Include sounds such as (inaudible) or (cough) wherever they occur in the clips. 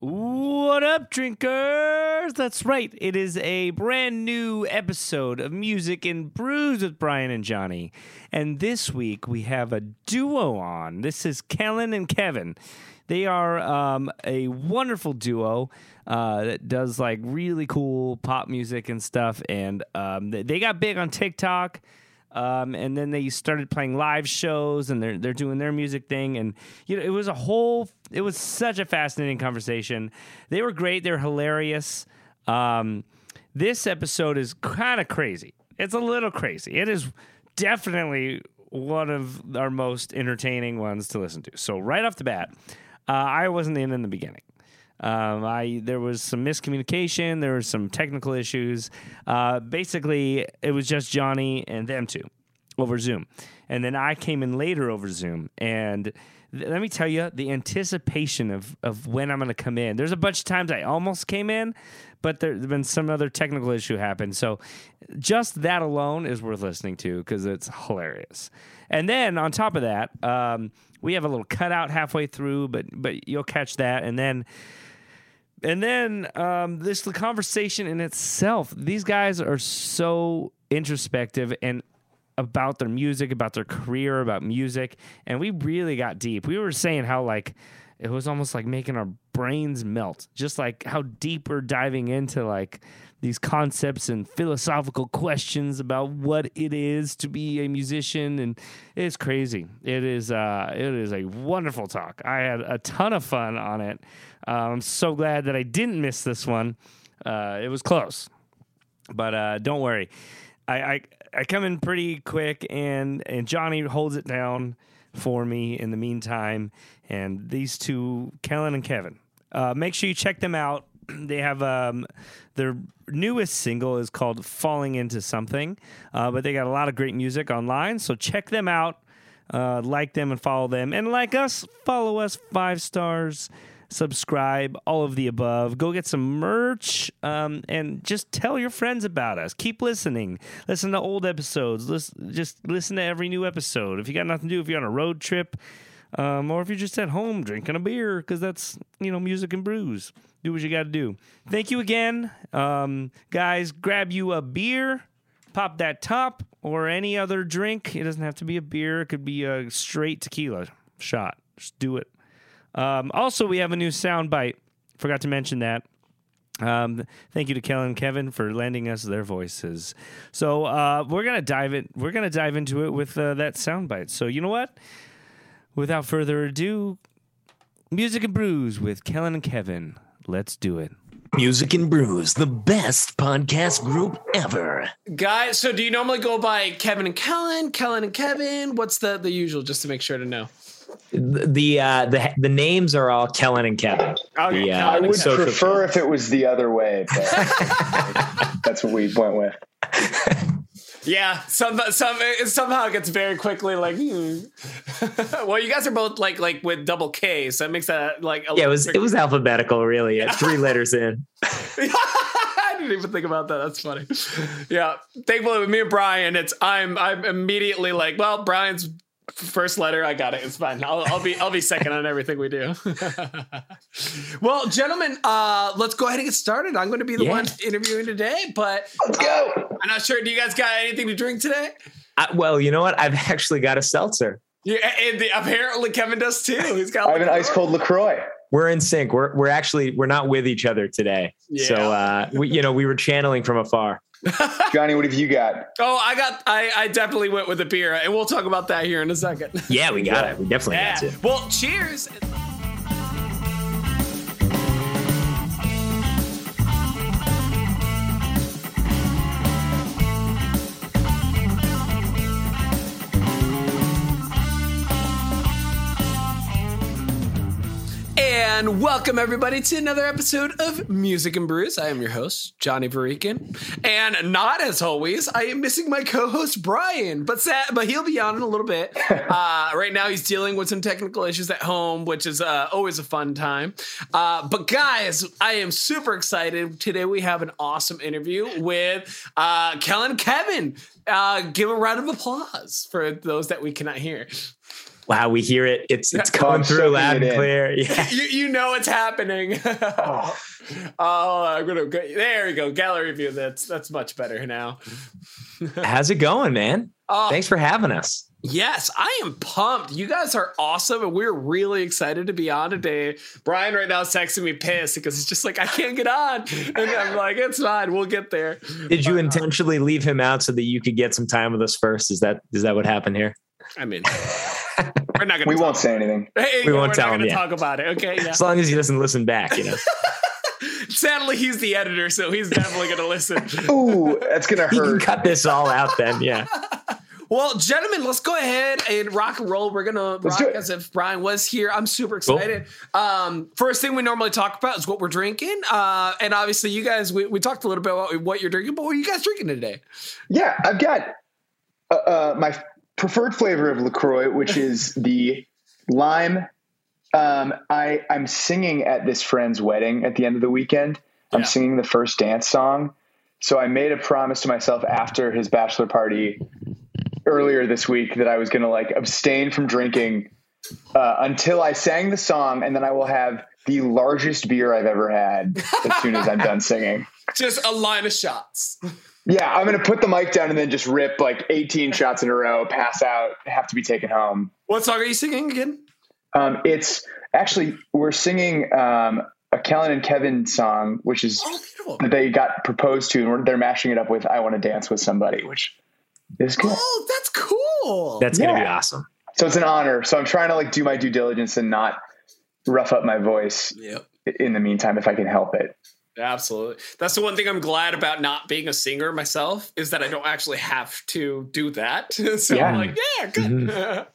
What up, drinkers? That's right. It is a brand new episode of Music and Brews with Brian and Johnny. And this week we have a duo on. This is Kellen and Kevin. They are um, a wonderful duo uh, that does like really cool pop music and stuff. And um, they- they got big on TikTok. Um, and then they started playing live shows and they're they're doing their music thing. And you know it was a whole it was such a fascinating conversation. They were great. They're hilarious. Um, this episode is kind of crazy. It's a little crazy. It is definitely one of our most entertaining ones to listen to. So right off the bat uh, i wasn't in in the beginning um, I there was some miscommunication. There were some technical issues. Uh, basically, it was just Johnny and them two over Zoom, and then I came in later over Zoom. And th- let me tell you, the anticipation of of when I'm going to come in. There's a bunch of times I almost came in, but there, there's been some other technical issue happen. So just that alone is worth listening to because it's hilarious. And then on top of that, um, we have a little cutout halfway through, but but you'll catch that, and then and then um, this the conversation in itself. These guys are so introspective and about their music, about their career, about music, and we really got deep. We were saying how like it was almost like making our brains melt, just like how deep we're diving into like these concepts and philosophical questions about what it is to be a musician and it's crazy. It is uh it is a wonderful talk. I had a ton of fun on it. Uh, i'm so glad that i didn't miss this one. Uh it was close but uh don't worry. I i, I come in pretty quick and and johnny holds it down for me in the meantime. And these two kellen and kevin uh make sure you check them out (clears throat) they have um, their newest single is called "Falling Into Something," uh, but they got a lot of great music online. So check them out, uh, like them and follow them, and like us, follow us five stars, subscribe, all of the above. Go get some merch, um, and just tell your friends about us. Keep listening. Listen to old episodes. Listen, just listen to every new episode. If you got nothing to do, if you're on a road trip. Um, or if you're just at home drinking a beer, because that's you know music and brews. Do what you got to do. Thank you again, um, guys. Grab you a beer, pop that top, or any other drink. It doesn't have to be a beer. It could be a straight tequila shot. Just do it. Um, also, we have a new sound bite. Forgot to mention that. Um, thank you to Kellen and Kevin for lending us their voices. So uh, we're gonna dive it. We're gonna dive into it with uh, that sound bite. So you know what? Without further ado, music and brews with Kellen and Kevin. Let's do it. Music and Brews, the best podcast group ever. Guys, so do you normally go by Kevin and Kellen, Kellen and Kevin? What's the the usual just to make sure to know? The the uh, the, the names are all Kellen and Kevin. Okay, The, uh, I would social prefer if it was the other way, but (laughs) that's what we went with. Yeah, some some it somehow gets very quickly like. hmm. (laughs) well, you guys are both like like with double K, so it makes that like. A Yeah, it was it was alphabetical, really. At three (laughs) letters in. (laughs) I didn't even think about that. That's funny. Yeah, thankfully with me and Brian, it's I'm I'm immediately like, well, Brian's first letter, I got it. It's fine. I'll, I'll be I'll be second on everything we do. well, gentlemen, uh, let's go ahead and get started. I'm going to be the Yeah. one interviewing today, but Let's go. I'm not sure. Do you guys got anything to drink today? I, well, you know what? I've actually got a seltzer. Yeah, and the, apparently Kevin does too. He's got. I have an ice cold Lacroix. We're in sync. We're we're actually we're not with each other today. So uh, we you know we were channeling from afar. (laughs) Johnny, what have you got? Oh, I got. I I definitely went with a beer, and we'll talk about that here in a second. Yeah, we got it. We definitely Yeah. got to. Well, cheers. And welcome everybody to another episode of Music and Brews. I am your host, Johnny Varikin. And not as always, I am missing my co-host Brian, but sad, but he'll be on in a little bit. (laughs) Uh, right now he's dealing with some technical issues at home, which is uh, always a fun time. Uh, but guys, I am super excited. Today we have an awesome interview with uh, Kellen Kevin. Uh, give a round of applause for those that we cannot hear. Wow, we hear it. It's it's Yeah. coming I'm through loud and clear. (laughs) Yeah. you, you know it's happening. (laughs) oh, I'm gonna go. There we go. Gallery view. That's that's much better now. (laughs) How's it going, man? Oh, Thanks for having us. Yes, I am pumped. You guys are awesome, and we're really excited to be on today. Brian right now is texting me pissed because he's just like, I can't get on. And I'm like, it's fine, we'll get there. Did you uh, intentionally leave him out so that you could get some time with us first? Is that is that what happened here? I mean, we're not gonna We talk, won't say anything. Hey, we won't we're tell not him, yeah. talk about it. Okay, yeah. As long as he doesn't listen back, you know. (laughs) Sadly, he's the editor, so he's definitely gonna listen. (laughs) Ooh, that's gonna You can hurt. cut this all out then. Yeah. (laughs) Well, gentlemen, let's go ahead and rock and roll. We're gonna rock do it. as if Brian was here. I'm super Cool. excited. Um, first thing we normally talk about is what we're drinking, uh, and obviously, you guys we, we talked a little bit about what you're drinking, but what are you guys drinking today? Yeah, I've got uh, uh, my preferred flavor of Lacroix, which (laughs) is the lime. Um, I I'm singing at this friend's wedding at the end of the weekend. I'm Yeah. singing the first dance song. So I made a promise to myself after his bachelor party earlier this week that I was going to like abstain from drinking uh, until I sang the song, and then I will have the largest beer I've ever had as soon as I'm done singing. (laughs) Just a line of shots. Yeah, I'm gonna put the mic down and then just rip like 18 shots in a row, pass out, have to be taken home. What song are you singing again? Um, it's actually we're singing um, a Kellen and Kevin song, which is Oh, that they got proposed to, and they're mashing it up with "I Want to Dance with Somebody," which is cool. Oh, that's cool. That's gonna be awesome. So it's an honor. So I'm trying to like do my due diligence and not rough up my voice yep. in the meantime if I can help it. Absolutely. That's the one thing I'm glad about not being a singer myself is that I don't actually have to do that. (laughs) so Yeah. I'm like, yeah, good. (laughs)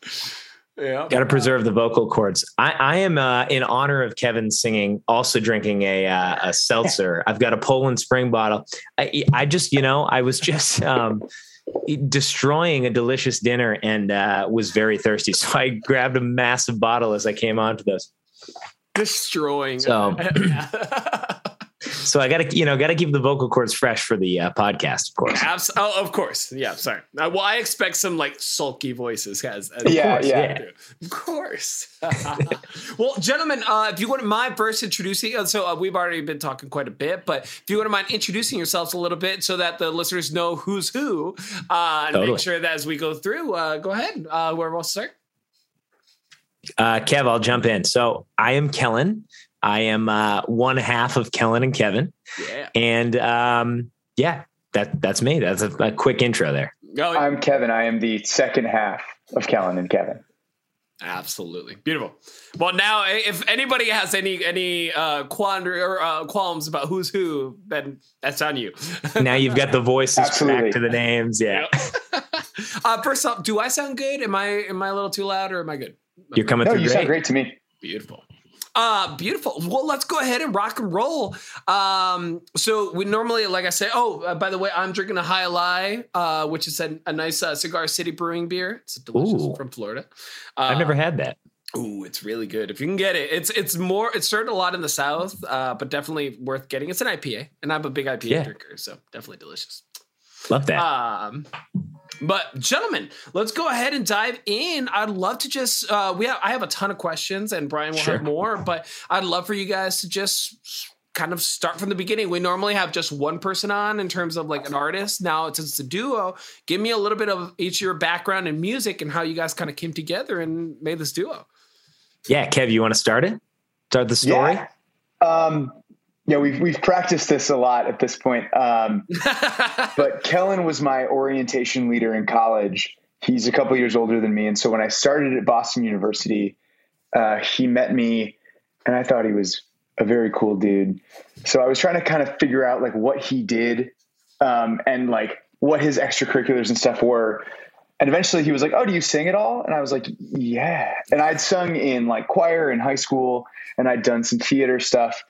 yeah. Got to preserve the vocal cords. I, I am uh, in honor of Kevin singing, also drinking a uh, a seltzer. (laughs) I've got a Poland Spring bottle. I, I just, you know, I was just um, destroying a delicious dinner and uh, was very thirsty, so I grabbed a massive bottle as I came onto this. Destroying. So- So I got to, you know, got to keep the vocal cords fresh for the uh, podcast, of course. Abs- oh, of course. Yeah, sorry. Uh, well, I expect some like sulky voices as, as Yeah, course, yeah. Of course. (laughs) well, gentlemen, uh, if you wouldn't mind first introducing, uh, so uh, we've already been talking quite a bit, but if you wouldn't mind introducing yourselves a little bit so that the listeners know who's who, uh, and Totally. make sure that as we go through, uh, go ahead. Uh, where we'll start. Uh, Kev, I'll jump in. So I am Kellen. I am uh, one half of Kellen and Kevin, Yeah. and um, yeah, that that's me. That's a, a quick intro there. Oh, I'm Kevin. I am the second half of Kellen and Kevin. Absolutely beautiful. Well, now if anybody has any any uh, quandary or uh, qualms about who's who, then that's on you. (laughs) Now you've got the voices Absolutely. tracked to the names. Yeah, (laughs) uh, first off, do I sound good? Am I am I a little too loud or am I good? you're coming No, through you great. sound great to me. Beautiful. Uh, beautiful. Well, let's go ahead and rock and roll. Um, so we normally, like I say, oh, uh, by the way, I'm drinking a Jai Alai, uh, which is a, a nice uh, Cigar City Brewing beer. It's delicious Ooh. from Florida. Uh, I've never had that. Ooh, it's really good. If you can get it, it's it's more. It's served a lot in the South, uh, but definitely worth getting. It's an IPA, and I'm a big IPA Yeah. drinker, so definitely delicious. Love that. Um, but gentlemen, let's go ahead and dive in. I'd love to just uh, we have I have a ton of questions, and Brian will Sure. have more, but I'd love for you guys to just kind of start from the beginning. We normally have just one person on in terms of like an artist. Now since it's a duo, give me a little bit of each of your background in music and how you guys kind of came together and made this duo. yeah, Kev, you want to start it? Start the story. Yeah. Um, yeah, we've we've practiced this a lot at this point. Um, (laughs) but Kellen was my orientation leader in college. He's a couple years older than me, and so when I started at Boston University, uh, he met me, and I thought he was a very cool dude. So I was trying to kind of figure out like what he did, um, and like what his extracurriculars and stuff were. And eventually he was like, "Oh, do you sing at all?" And I was like, "Yeah." And I'd sung in like choir in high school, and I'd done some theater stuff.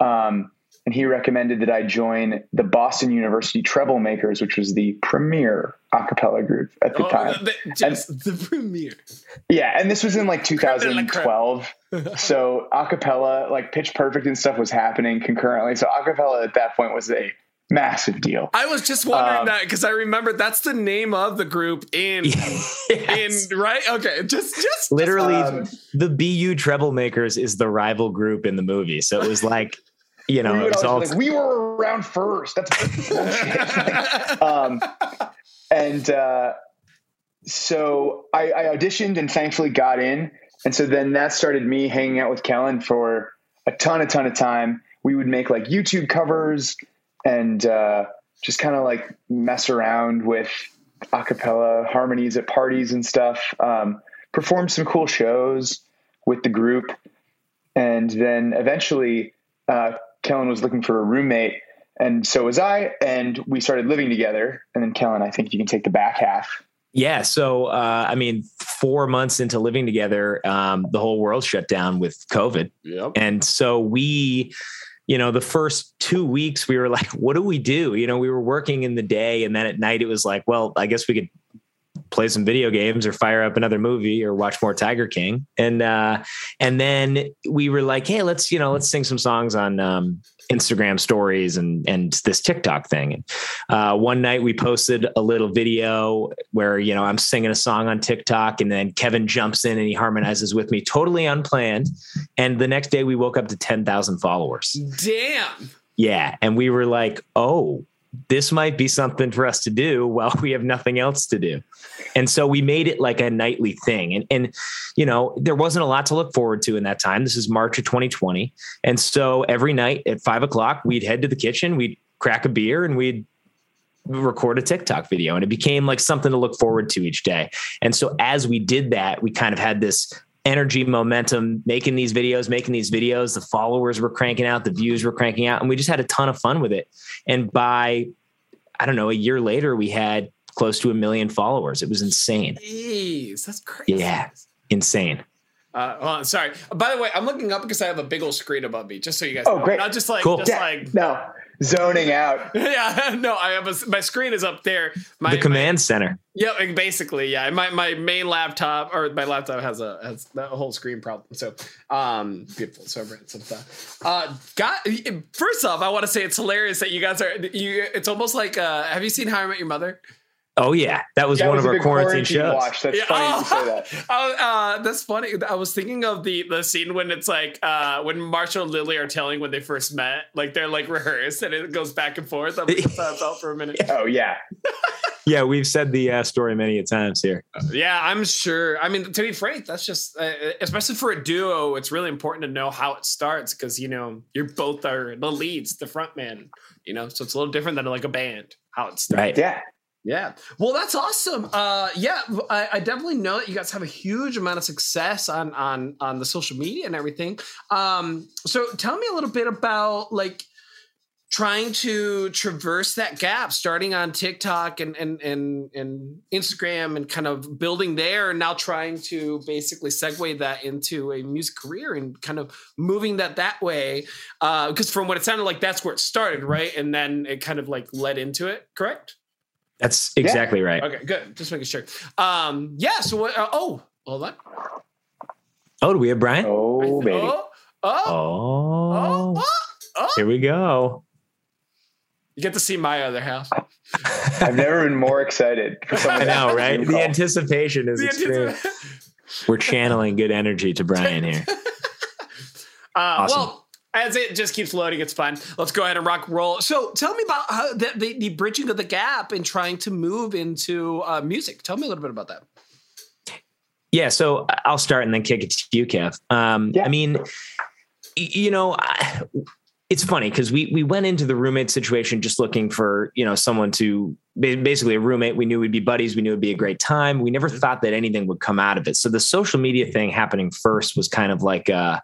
Um, and he recommended that I join the Boston University Treble Makers, which was the premier a cappella group at the Oh, time. the, just the premiere. Yeah, and this was in like de la creme. 2012. (laughs) so a cappella, like Pitch Perfect and stuff was happening concurrently. So a cappella at that point was a massive deal. I was just wondering Um, that because I remember that's the name of the group in (laughs) Yes. in right. Okay, just just Literally, Um, the BU Treblemakers is the rival group in the movie. So it was like, (laughs) you know, we, it was all like, we were around first. That's (laughs) bullshit. um, and uh, so I, I auditioned and thankfully got in. And so then that started me hanging out with Kellen for a ton, a ton of time. We would make like YouTube covers and uh, just kind of like mess around with a cappella harmonies at parties and stuff. Um, performed some cool shows with the group. And then eventually, uh, Kellen was looking for a roommate, and so was I, and we started living together. And then Kellen, I think you can take the back half. Yeah. So, uh, I mean, four months into living together, um, the whole world shut down with COVID. Yep. And so we, you know, the first two weeks we were like, (laughs) what do we do? You know, we were working in the day and then at night it was like, well, I guess we could play some video games or fire up another movie or watch more Tiger King. And uh and then we were like, hey, let's, you know, let's sing some songs on um Instagram stories and and this TikTok thing. And uh, one night we posted a little video where you know I'm singing a song on TikTok, and then Kevin jumps in and he harmonizes with me, totally unplanned. And the next day we woke up to ten thousand followers. Damn. Yeah, and we were like, oh. This might be something for us to do while we have nothing else to do. And so we made it like a nightly thing. And and you know, there wasn't a lot to look forward to in that time. This is March of 2020. And so every night at five o'clock, we'd head to the kitchen, we'd crack a beer and we'd record a TikTok video. And it became like something to look forward to each day. And so as we did that, we kind of had this energy momentum making these videos making these videos the followers were cranking out the views were cranking out and we just had a ton of fun with it and by i don't know a year later we had close to a million followers it was insane Jeez, that's crazy. Yeah. insane Uh, hold on, sorry. By the way, I'm looking up because I have a big old screen above me, just so you guys Oh, know. great. Not just like, Cool. just Yeah, like, no, zoning out. (laughs) yeah, no. I have a my screen is up there. My the command center Yeah, like, basically, yeah. My my main laptop or my laptop has a has that whole screen problem. So, um, beautiful. So, Brent, so that. Uh, got first off, I want to say it's hilarious that you guys are you. It's almost like uh, have you seen How I Met Your Mother? Oh yeah that was That one was of our big quarantine, shows watch. That's Yeah. funny you say (laughs) that. Oh, uh, that's funny. I was thinking of the the scene when it's like uh, when Marshall and Lily are telling when they first met, like they're like rehearsed and it goes back and forth. I'm that's how I felt for a minute. (laughs) Oh yeah, (laughs) yeah we've said the uh, story many a times here Yeah, I'm sure. I mean, to be frank, that's just, uh, especially for a duo, it's really important to know how it starts because you know you're both are the leads, the front man. You know, so it's a little different than like a band how it starts. right yeah. Yeah. Well, that's awesome. Uh, yeah, I, I definitely know that you guys have a huge amount of success on on on the social media and everything. Um, so tell me a little bit about like trying to traverse that gap, starting on TikTok and and and and Instagram, and kind of building there, and now trying to basically segue that into a music career and kind of moving that that way. Because from what it sounded like, that's where it started, right? And then it kind of like led into it. Correct. That's exactly right Okay, good. Just making sure. Um, yeah. So what? Uh, oh, hold on. oh do we have brian Oh baby. Oh, oh, oh, oh, oh, oh. here we go You get to see my other half. I've never been more excited. For (laughs) i know right the call. anticipation is The extreme antici- we're channeling good energy to brian here (laughs) Uh, Awesome. Well, as it just keeps loading, it's fun. Let's go ahead and rock and roll. So, tell me about how the, the, the bridging of the gap and trying to move into uh, music. Tell me a little bit about that. Yeah, so I'll start and then kick it to you, Kev. Um, Yeah. I mean, you know, I, it's funny because we we went into the roommate situation just looking for you know someone to basically a roommate. We knew we'd be buddies. We knew it'd be a great time. We never thought that anything would come out of it. So the social media thing happening first was kind of like, uh,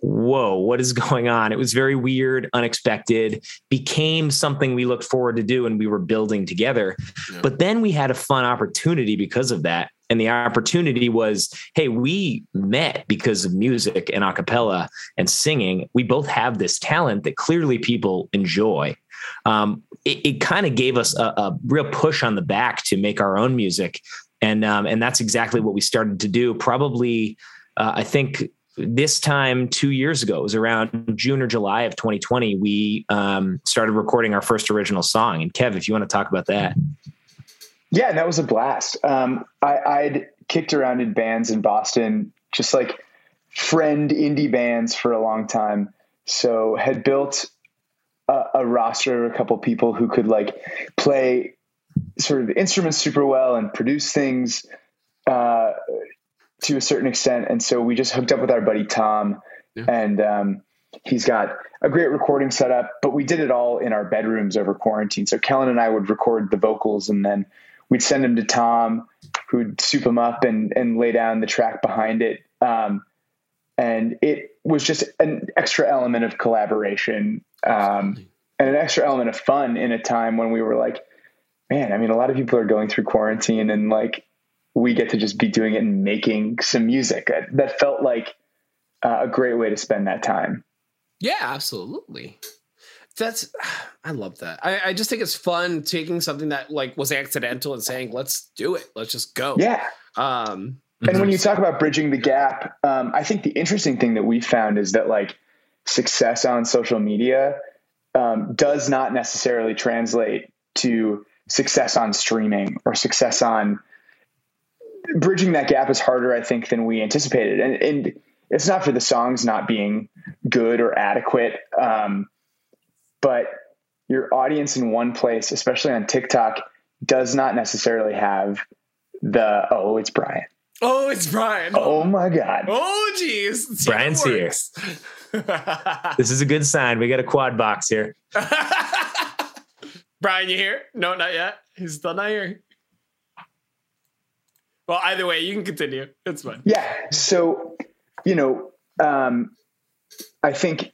whoa, what is (laughs) going on? It was very weird, unexpected. Became something we looked forward to do, and we were building together. Yeah. But then we had a fun opportunity because of that. And the opportunity was, hey, we met because of music and a cappella and singing. We both have this talent that clearly people enjoy. Um, it it kind of gave us a, a real push on the back to make our own music. And um, and that's exactly what we started to do. Probably, uh, I think this time two years ago, it was around June or July of 2020, we um, started recording our first original song. And Kev, if you want to talk about that. Yeah, that was a blast. Um, I, I'd kicked around in bands in Boston, just like friend indie bands for a long time. So had built a, a roster of a couple people who could like play sort of instruments super well and produce things to a certain extent. And so we just hooked up with our buddy Tom, yeah. and um, he's got a great recording setup. But we did it all in our bedrooms over quarantine. So Kellen and I would record the vocals, and then we'd send them to Tom, who'd soup them up and and lay down the track behind it. Um, and it was just an extra element of collaboration um, and an extra element of fun in a time when we were like, man, I mean, a lot of people are going through quarantine and like we get to just be doing it and making some music. That felt like uh, a great way to spend that time. Yeah, absolutely. That's (sighs) I love that. I, I just think it's fun taking something that like was accidental and saying, let's do it. Let's just go. Yeah. Um and when you talk about bridging the gap, um, I think the interesting thing that we found is that like success on social media um, does not necessarily translate to success on streaming or success on bridging that gap is harder, I think, than we anticipated. And, and it's not for the songs not being good or adequate, um, but your audience in one place, especially on TikTok, does not necessarily have the oh, it's Brian. Oh, it's Brian. Oh my God. Oh, geez. Brian's here. (laughs) this is a good sign. We got a quad box here. (laughs) Brian, you here? No, not yet. He's still not here. Well, either way, you can continue. It's fine. Yeah. So, you know, um, I think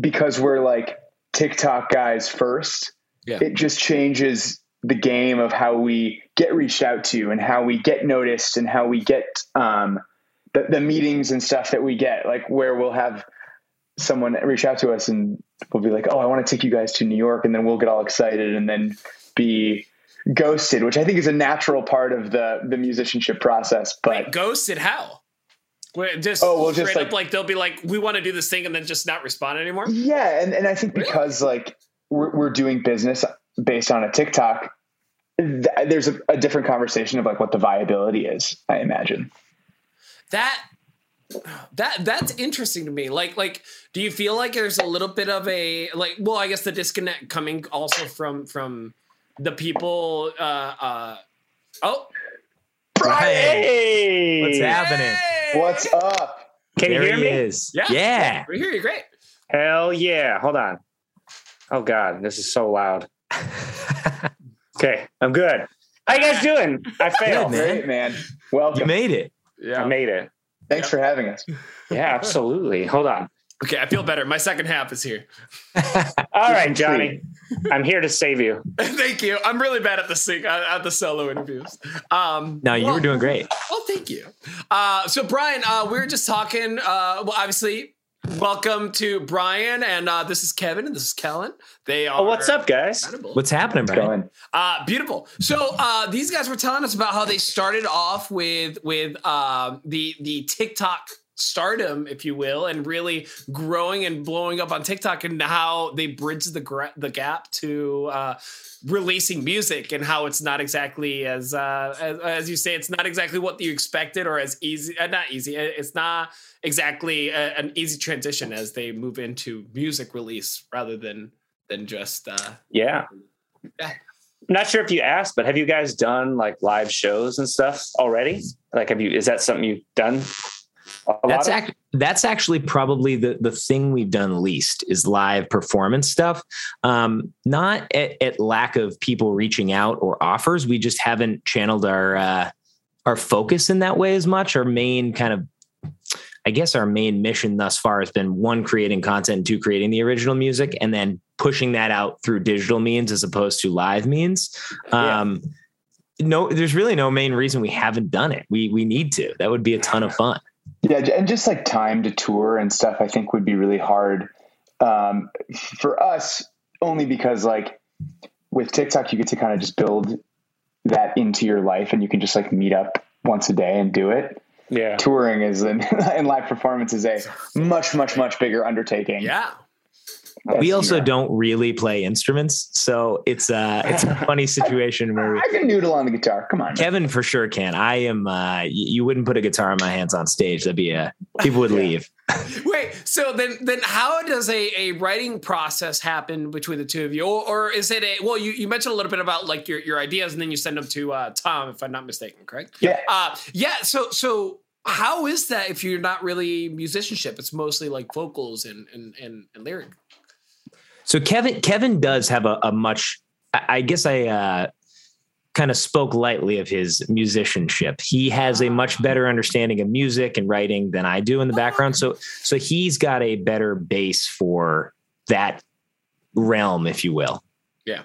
because we're like TikTok guys first, yeah. it just changes the game of how we get reached out to and how we get noticed and how we get um, the, the meetings and stuff that we get, like where we'll have someone reach out to us and we'll be like, "Oh, I want to take you guys to New York," and then we'll get all excited and then be ghosted, which I think is a natural part of the the musicianship process. But Wait, ghosted how? Wait, just oh well, just like, up, like they'll be like, "We want to do this thing," and then just not respond anymore. Yeah, and and I think because really? like we're, we're doing business based on a TikTok, th- there's a, a different conversation of like what the viability is. I imagine that that that's interesting to me like like do you feel like there's a little bit of a like well i guess the disconnect coming also from from the people uh uh oh Brian! Hey, what's happening hey! what's up can there you hear me is. yeah yeah we hear you great hell yeah hold on oh god this is so loud (laughs) Okay, I'm good. How you guys doing? I failed. Good, man. Great, man. Welcome. You made it. Yeah, I made it. Thanks yep. for having us. Yeah, (laughs) absolutely. Hold on. Okay, I feel better. My second half is here. (laughs) All right, Johnny. I'm here to save you. (laughs) thank you. I'm really bad at the sing at the solo interviews. Um, no, you well, were doing great. Oh, thank you. Uh, so, Brian, uh, we were just talking. Uh, well, obviously, welcome to Brian, and uh, this is Kevin, and this is Kellen. They are. Oh, what's up, guys? Incredible. What's happening, Brian? Uh, beautiful. So uh, these guys were telling us about how they started off with with uh, the the TikTok stardom, if you will, and really growing and blowing up on TikTok, and how they bridge the gra- the gap to uh, releasing music, and how it's not exactly as, uh, as, as you say, it's not exactly what you expected, or as easy, uh, not easy. It's not exactly a, an easy transition as they move into music release rather than than just uh, yeah. yeah. Not sure if you asked, but have you guys done like live shows and stuff already? Like, have you? Is that something you've done? That's ac- that's actually probably the the thing we've done least is live performance stuff. Um, not at, at, lack of people reaching out or offers. We just haven't channeled our uh, our focus in that way as much. Our main kind of I guess our main mission thus far has been one, creating content, two, creating the original music, and then pushing that out through digital means as opposed to live means. Um, yeah. No, there's really no main reason we haven't done it. We we need to. That would be a ton of fun. Yeah, and just like time to tour and stuff, I think would be really hard um, for us. Only because like with TikTok, you get to kind of just build that into your life, and you can just like meet up once a day and do it. Yeah. touring is and, (laughs) and live performance is a much, much, much bigger undertaking. Yeah. We also Yeah. don't really play instruments, so it's uh it's a funny (laughs) situation where we, I can noodle on the guitar. Come on. Kevin for sure can. I am. Uh, y- you wouldn't put a guitar in my hands on stage. That'd be a people would (laughs) leave. (laughs) Wait, so then then how does a, a writing process happen between the two of you? Or, or is it a well you, you mentioned a little bit about like your, your ideas and then you send them to uh, Tom, if I'm not mistaken, correct? Yeah. Uh yeah, so so how is that if you're not really musicianship? It's mostly like vocals and and, and, and lyric. So Kevin Kevin does have a, a much. I I guess I uh, kind of spoke lightly of his musicianship. He has a much better understanding of music and writing than I do in the background. So so he's got a better base for that realm, if you will. Yeah.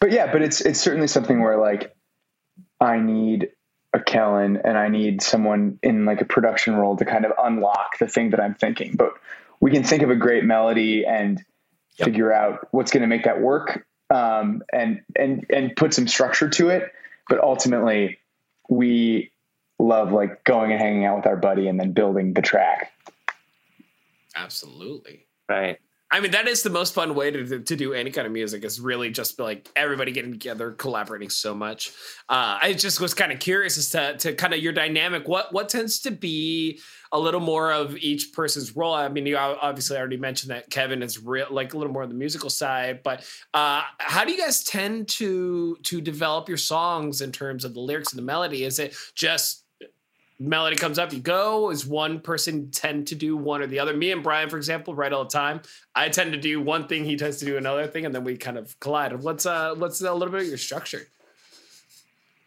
But yeah, but it's it's certainly something where like I need a Kellen and I need someone in like a production role to kind of unlock the thing that I'm thinking. But we can think of a great melody and Yep. figure out what's going to make that work um, and and and put some structure to it. But ultimately, we love like going and hanging out with our buddy and then building the track. Absolutely. Right. I mean, that is the most fun way to, to do any kind of music is really just like everybody getting together, collaborating so much. Uh, I just was kind of curious as to, to kind of your dynamic. What what tends to be a little more of each person's role? I mean, you obviously already mentioned that Kevin is real, like a little more on the musical side, but uh, how do you guys tend to to develop your songs in terms of the lyrics and the melody? Is it just melody comes up, you go. Is one person tend to do one or the other? Me and Brian, for example, write all the time. I tend to do one thing, he tends to do another thing, and then we kind of collide. What's uh what's a little bit of your structure?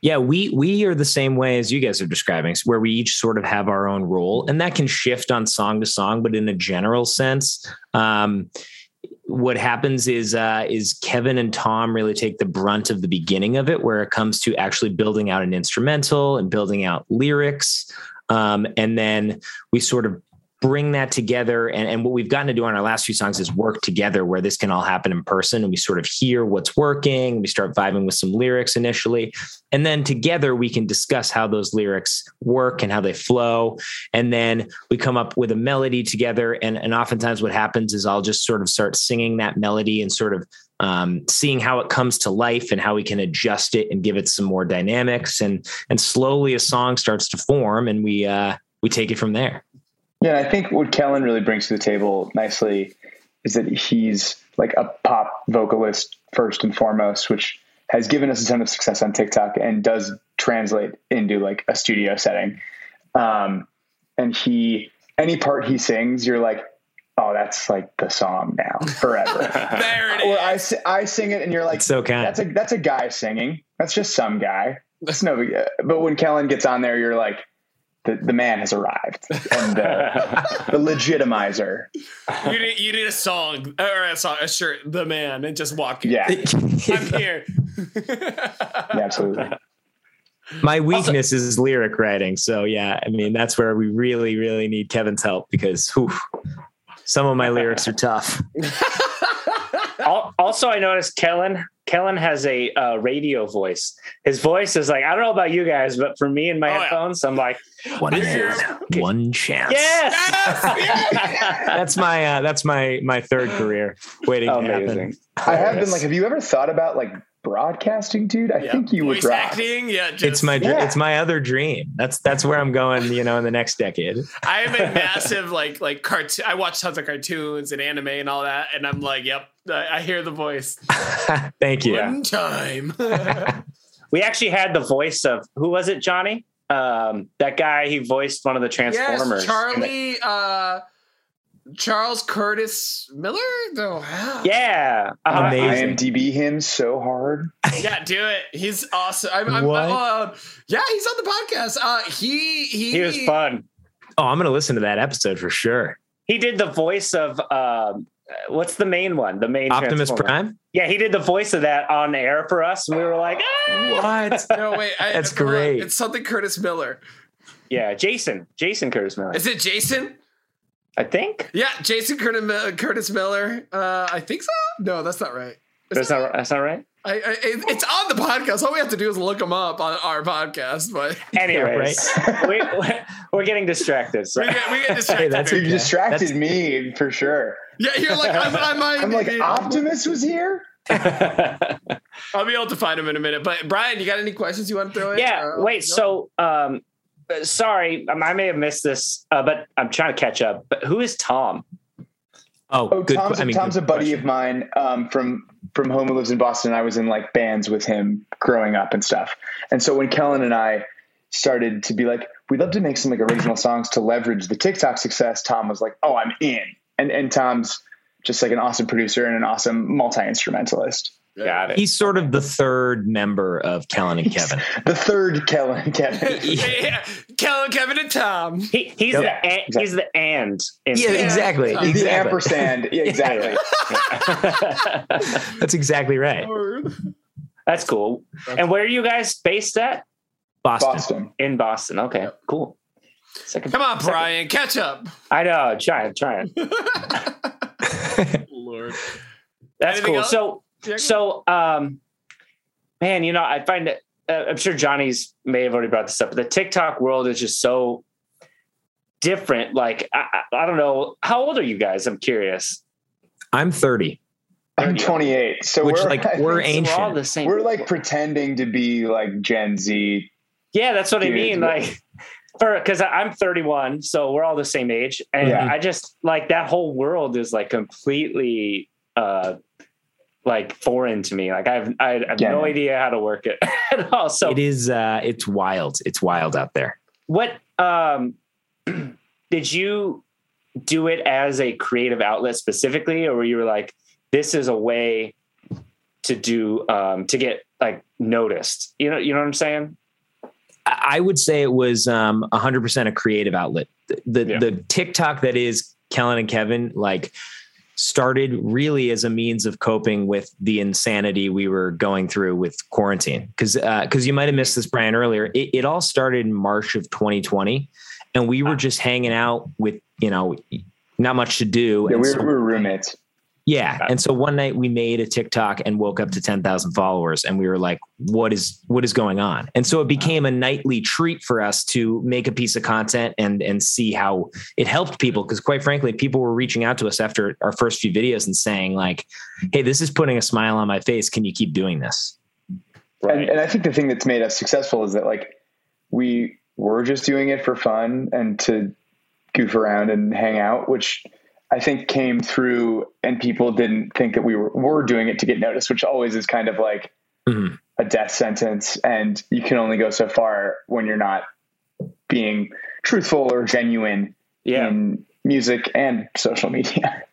Yeah, we we are the same way as you guys are describing, where we each sort of have our own role, and that can shift on song to song. But in a general sense, um, what happens is uh, is Kevin and Tom really take the brunt of the beginning of it, where it comes to actually building out an instrumental and building out lyrics, um, and then we sort of bring that together. And, and what we've gotten to do on our last few songs is work together, where this can all happen in person, and we sort of hear what's working. We start vibing with some lyrics initially, and then together we can discuss how those lyrics work and how they flow. And then we come up with a melody together. And, and oftentimes what happens is I'll just sort of start singing that melody and sort of um, seeing how it comes to life and how we can adjust it and give it some more dynamics. And and slowly a song starts to form and we uh, we take it from there. Yeah, and I think what Kellen really brings to the table nicely is that he's like a pop vocalist first and foremost, which has given us a ton of success on TikTok and does translate into like a studio setting. Um, and he, any part he sings, you're like, oh, that's like the song now forever. (laughs) There it or I, is. si- I sing it and you're like, It's so kind. that's a that's a guy singing. That's just some guy. That's no. But when Kellen gets on there, you're like, the, the man has arrived, and uh, (laughs) the legitimizer. You need, you need a song or a song, a shirt, the man, and just walk in. Yeah, (laughs) I'm (laughs) here. yeah, absolutely. My weakness is lyric writing. So yeah, I mean that's where we really, really need Kevin's help because whew, some of my lyrics are tough. Also, I noticed Kellen. Kellen has a uh, radio voice. His voice is like I don't know about you guys, but for me and my Oh, yeah. headphones, I'm like, One Yes. (laughs) one chance. yes, (laughs) That's my uh, that's my my third career waiting to happen. amazing. I have been like, have you ever thought about like broadcasting, dude? I Yeah. think you would Voice rock. acting. Yeah, just, It's my dr- Yeah. it's my other dream. That's that's where I'm going. You know, in the next decade. (laughs) I am a massive like like cartoon. I watch tons of cartoons and anime and all that, and I'm like, yep, I, I hear the voice. (laughs) Thank you. One time. (laughs) We actually had the voice of who was it, Johnny? Um, that guy he voiced one of the Transformers. yes, Charlie. Uh, Charles Curtis Miller. No, Yeah, uh-huh. Amazing. IMDb him so hard. (laughs) yeah, do it. He's awesome. I'm, I'm, What? uh, yeah, he's on the podcast. Uh, he he he was fun. Oh, I'm gonna listen to that episode for sure. He did the voice of um, what's the main one? The main Optimus Prime. Yeah, he did the voice of that on air for us, and we were like, ah! What? (laughs) No, wait. I, That's hold on. great. It's something Curtis Miller. yeah, Jason, Jason Curtis Miller, Is it Jason? I think. Yeah, Jason Curtis, Curtis Miller. Uh, I think so. No, that's not right. Is That's that not that's not right. I, I, it's on the podcast. All we have to do is look them up on our podcast. But (laughs) Anyways, (laughs) we, we're getting distracted. So. we get, we get distracted. that's You okay. distracted That's- me for sure. yeah, you're like I'm, I might. (laughs) I'm like be- Optimus was here. I'll be able to find him in a minute. But Brian, you got any questions you want to throw in? yeah. Uh, Wait. So, um, sorry, um, I may have missed this, uh, but I'm trying to catch up. But who is Tom? Oh, Oh, good. Tom's, I mean, Tom's good a buddy question. of mine um, from from home who lives in Boston. I was in like bands with him growing up and stuff. And so when Kellen and I started to be like, we'd love to make some like original songs to leverage the TikTok success, Tom was like, oh, I'm in. And and Tom's just like an awesome producer and an awesome multi instrumentalist. Got it. He's sort of the third member of Kellen and Kevin. The third Kellen Kevin. (laughs) yeah, Kellen, Kevin, and Tom. He, he's Yep. the and, he's the and. in- Yeah, exactly. Yeah. The exactly. ampersand. Yeah, exactly. (laughs) That's exactly right. That's cool. And where are you guys based at? Boston. Boston. In Boston. Okay, cool. Second, Come on, second- Brian, catch up. I know. Trying, trying. (laughs) Lord. That's Anything cool. else? So, Yeah. So, um, man, you know, I find it. Uh, I'm sure Johnny's may have already brought this up, but the TikTok world is just so different. Like, I, I, I don't know. How old are you guys? I'm curious. I'm 30, I'm 28. So which we're like I (laughs) we're think So we're all the same. we're like pretending to be like Gen Z. yeah, that's what I mean. Like, for because I'm 31, so we're all the same age, and Yeah. I just like that whole world is like completely. uh like foreign to me. Like I've I have Yeah. no idea how to work it (laughs) at all. So it is. Uh, it's wild. It's wild out there. what um (clears throat) did you do it as a creative outlet specifically or were you like this is a way to do um to get like noticed you know you know what i'm saying I would say it was um, 100% a creative outlet. The the, Yeah. the TikTok that is Kellen and Kevin like started really as a means of coping with the insanity we were going through with quarantine. Because because uh, you might have missed this, Brian, earlier. It, it all started in March of 2020, and we were ah. just hanging out with you know not much to do. Yeah, and we're, so- we're roommates. Yeah. And so one night we made a TikTok and woke up to 10,000 followers and we were like, what is, what is going on? And so it became a nightly treat for us to make a piece of content and, and see how it helped people. Cause quite frankly, people were reaching out to us after our first few videos and saying like, Hey, this is putting a smile on my face. Can you keep doing this? And, and I think the thing that's made us successful is that like we were just doing it for fun and to goof around and hang out, which I think came through and people didn't think that we were, were doing it to get noticed, which always is kind of like Mhm. a death sentence. And you can only go so far when you're not being truthful or genuine yeah in music and social media.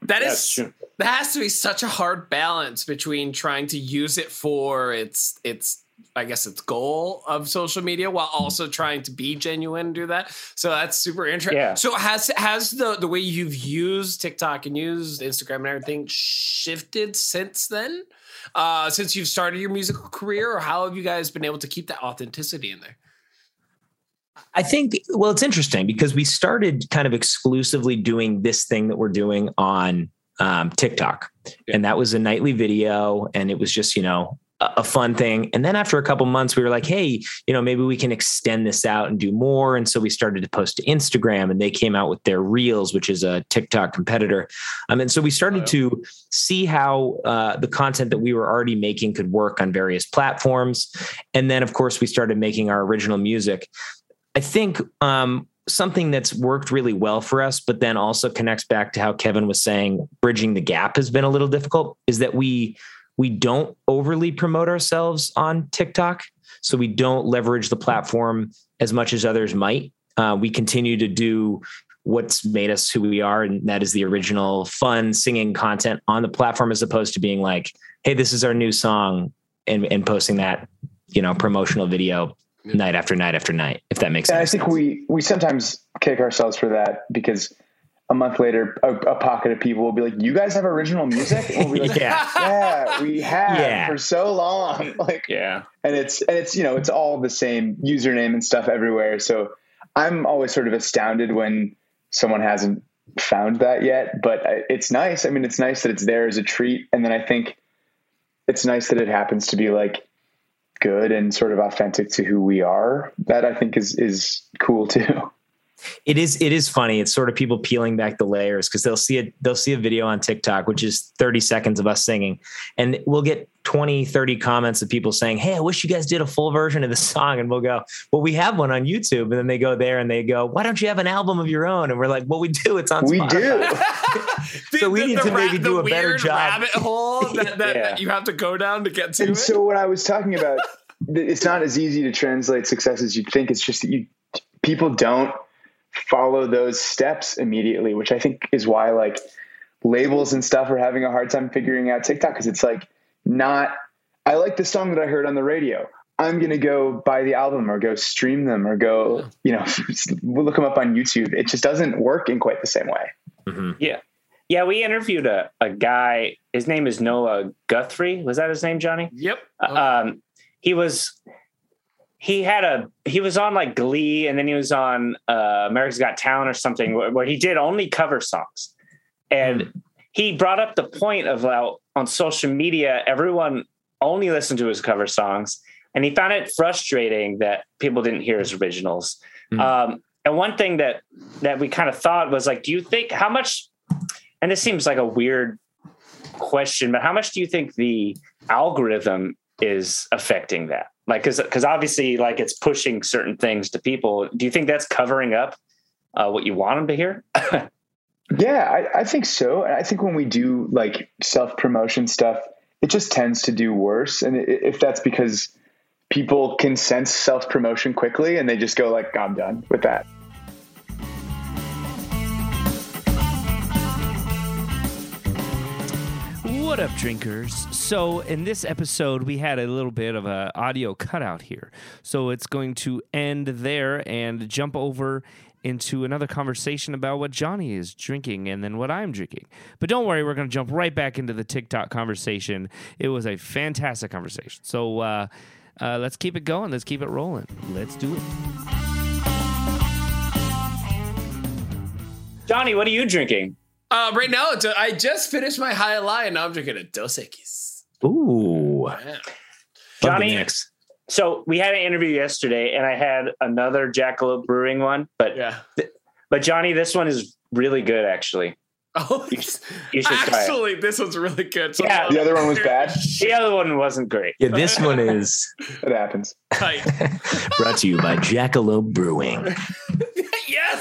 That's is true. that has to be such a hard balance between trying to use it for its its I guess its goal of social media while also trying to be genuine and do that. So that's super interesting. Yeah. So has has the the way you've used TikTok and used Instagram and everything shifted since then? Uh since you've started your musical career or how have you guys been able to keep that authenticity in there? I think, well, it's interesting because we started kind of exclusively doing this thing that we're doing on um, TikTok. And that was a nightly video. And it was just, you know, a, fun thing. And then after a couple months, we were like, hey, you know, maybe we can extend this out and do more. And so we started to post to Instagram and they came out with their Reels, which is a TikTok competitor. Um, and so we started to see how uh, the content that we were already making could work on various platforms. And then, of course, we started making our original music. I think um, something that's worked really well for us, but then also connects back to how Kevin was saying bridging the gap has been a little difficult, is that we we don't overly promote ourselves on TikTok, so we don't leverage the platform as much as others might. Uh, we continue to do what's made us who we are, and that is the original fun singing content on the platform, as opposed to being like, "Hey, this is our new song," and and posting that you know promotional video night after night after night, if that makes And I think we we sometimes kick ourselves for that because a month later, a, a pocket of people will be like, "You guys have original music?" And we'll be like, (laughs) yeah. "Yeah, we have Yeah. for so long." (laughs) Like, yeah and it's and it's you know it's all the same username and stuff everywhere. So I'm always sort of astounded when someone hasn't found that yet. But it's nice. I mean, it's nice that it's there as a treat. And then I think it's nice that it happens to be like good and sort of authentic to who we are. That I think is is cool too. (laughs) it is it is funny it's sort of people peeling back the layers because they'll see a they'll see a video on tiktok which is 30 seconds of us singing and we'll get 20 30 comments of people saying hey i wish you guys did a full version of the song and we'll go well we have one on youtube and then they go there and they go why don't you have an album of your own and we're like well we do it's on We Spotify. do. (laughs) (laughs) So we need to maybe do a better job. Rabbit hole that, that, Yeah. that you have to go down to get to And it. so what I was talking about, it's not as easy to translate success as you'd think. It's just that you people don't follow those steps immediately, which I think is why like labels and stuff are having a hard time figuring out TikTok because it's like not. I like the song that I heard on the radio. I'm gonna go buy the album or go stream them or go, you know, (laughs) we'll look them up on YouTube. It just doesn't work in quite the same way. Mhm. Yeah. Yeah, we interviewed a, a guy. His name is Noah Guthrie. Was that his name, Johnny? yep. Um, he was he had a he was on like Glee, and then he was on uh, America's Got Talent or something, where, where he did only cover songs. And he brought up the point of how on social media everyone only listened to his cover songs, and he found it frustrating that people didn't hear his originals. Mm. Um, and one thing that that we kind of thought was like, do you think how much? And this seems like a weird question, but how much do you think the algorithm is affecting that? Like, because because obviously, like it's pushing certain things to people. Do you think that's covering up uh, what you want them to hear? (laughs) Yeah, I, I think so. And I think when we do like self promotion stuff, it just tends to do worse. And if that's because people can sense self promotion quickly and they just go like, I'm done with that. What up, drinkers? So, in this episode, we had a little bit of a audio cutout here. So, it's going to end there and jump over into another conversation about what Johnny is drinking and then what I'm drinking. But don't worry, we're going to jump right back into the TikTok conversation. It was a fantastic conversation. So, uh, uh, let's keep it going. Let's keep it rolling. Let's do it. Johnny, what are you drinking? Uh, right now, I just finished my Jai Alai, and now I'm drinking a Dos Equis. ooh Yeah. Johnny- mix. So we had an interview yesterday, and I had another Jackalope Brewing one, but Yeah. but Johnny, this one is really good actually. Oh, You should try it. actually, this one's really good. So Yeah. The other one was bad. The other one wasn't great. yeah this one is (laughs) It happens. (laughs) Brought to you by jackalope brewing (laughs)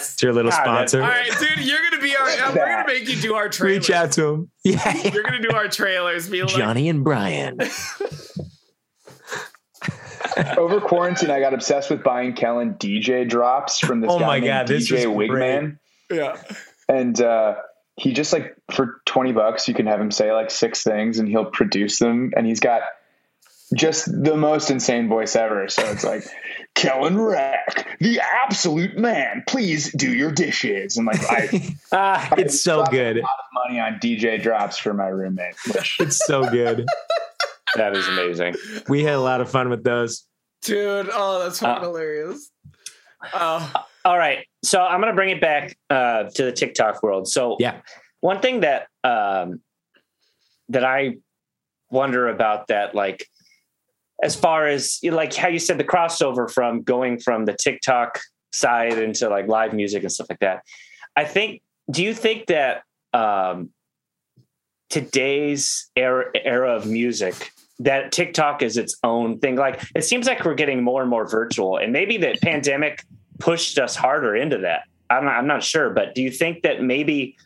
yes. it's your little that- sponsor All right, dude, you're gonna be our. Uh, we're gonna make you do our trailers. reach out to him yeah, yeah. (laughs) You're gonna do our trailers. Be like, johnny and brian (laughs) Over quarantine, I got obsessed with buying Kellen DJ drops from this Oh guy my named God, this DJ was Wigman. yeah. And uh, he just like for 20 bucks, you can have him say like six things and he'll produce them. And he's got just the most insane voice ever. So it's like, Kellen Rack, the absolute man, please do your dishes. And like, I, (laughs) Ah, it's so good a lot of money on DJ drops for my roommate. Which, (laughs) it's so good that is amazing. we had a lot of fun with those Dude, oh, that's Uh, hilarious. Oh, All right. So I'm going to bring it back uh, to the TikTok world. So Yeah. one thing that um, that I wonder about that, like, as far as like how you said the crossover from going from the TikTok side into like live music and stuff like that. I think. Do you think that um, today's era era of music that TikTok is its own thing? Like it seems like we're getting more and more virtual, and maybe the pandemic pushed us harder into that. I'm not, I'm not sure, but do you think that maybe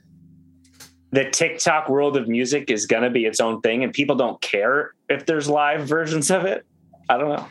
the TikTok world of music is going to be its own thing and people don't care if there's live versions of it? I don't know.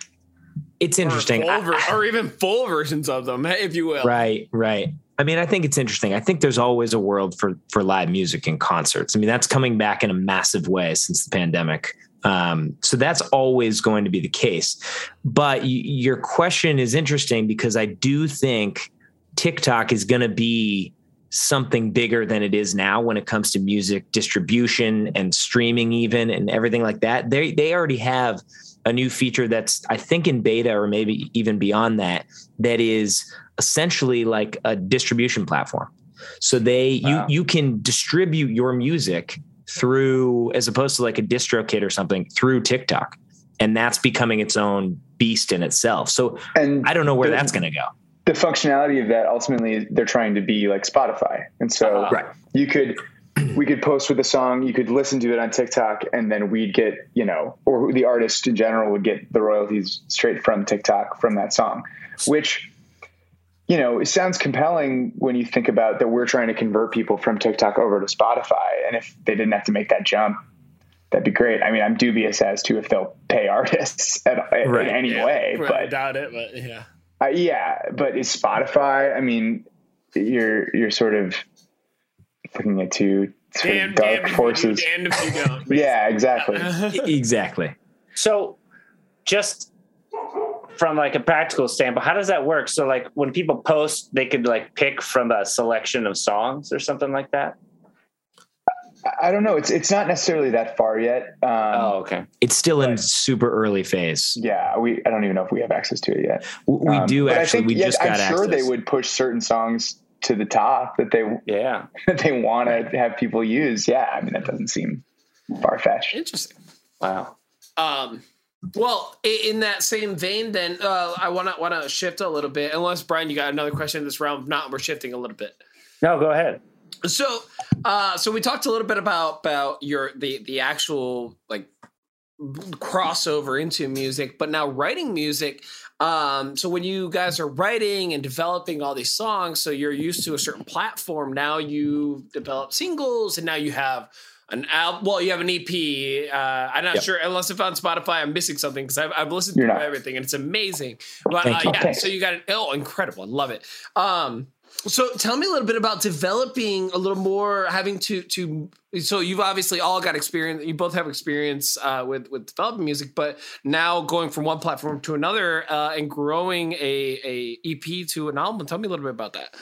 it's or, interesting full I- ver- or even full versions of them, (laughs) if you will. Right, right. I mean, I think it's interesting. I think there's always a world for for live music and concerts. I mean, that's coming back in a massive way since the pandemic. Um, so that's always going to be the case. But y- your question is interesting because I do think TikTok is going to be something bigger than it is now when it comes to music distribution and streaming, even and everything like that. They they already have a new feature that's I think in beta or maybe even beyond that that is essentially like a distribution platform. So they Wow. you you can distribute your music through as opposed to like a DistroKid or something through TikTok. And that's becoming its own beast in itself. So And I don't know where the- that's going to go. The functionality of that ultimately they're trying to be like Spotify. And so uh-huh. Right. you could we could post with a song, you could listen to it on TikTok and then we'd get, you know, or the artist in general would get the royalties straight from TikTok from that song, which you know, it sounds compelling when you think about that we're trying to convert people from TikTok over to Spotify and if they didn't have to make that jump that'd be great. I mean, I'm dubious as to if they'll pay artists at, Right. in any Yeah, way, right, but doubt it, but yeah. Uh, yeah, but is Spotify? I mean, you're you're sort of looking at two sort of dark forces. Damned if you don't. (laughs) Yeah, exactly. (laughs) exactly. So, just from like a practical standpoint, how does that work? So, like when people post, they could like pick from a selection of songs or something like that. I don't know. It's it's not necessarily that far yet. Um, Oh, okay. It's still in super early phase. Yeah, we. I don't even know if we have access to it yet. W- We Um, do but I actually. think, we yeah, just I'm got sure access. they would push certain songs to the top that they Yeah. (laughs) that they want to have people use. Yeah, I mean that doesn't seem far fetched. Interesting. Wow. Um, well, in that same vein, then uh, I want to want to shift a little bit. Unless Brian, you got another question in this round. If not, we're shifting a little bit. No, go ahead. So, uh, so we talked a little bit about about your the the actual like crossover into music, but now writing music. Um, so when you guys are writing and developing all these songs, so you're used to a certain platform. Now you develop singles, and now you have an album. Well, you have an EP. Uh, I'm not Yep. sure unless if on Spotify I'm missing something because I've, I've listened You're to not. everything and it's amazing. But uh, yeah, Thanks. so you got it. Oh, incredible! I love it. Um, so tell me a little bit about developing a little more, having to to. So you've obviously all got experience. You both have experience uh, with with developing music, but now going from one platform to another uh, and growing a a EP to an album. Tell me a little bit about that.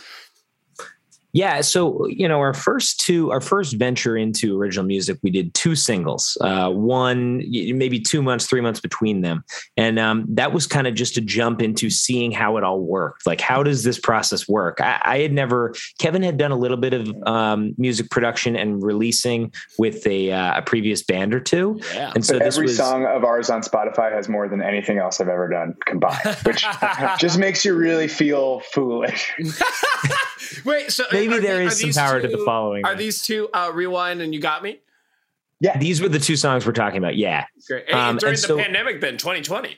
Yeah, so you know, our first two, our first venture into original music, we did two singles, uh, one maybe two months, three months between them, and um, that was kind of just a jump into seeing how it all worked. Like, how does this process work? I, I had never. Kevin had done a little bit of um, music production and releasing with a, uh, a previous band or two, Yeah. and so But this every was song of ours on Spotify has more than anything else I've ever done combined, which (laughs) (laughs) just makes you really feel foolish. (laughs) Wait, so Maybe are there the- is are some these power to the following. Are these two uh, rewind and you got me? Yeah. These were the two songs we're talking about. Yeah, Great. Hey, Um, during and the so- pandemic, then 2020.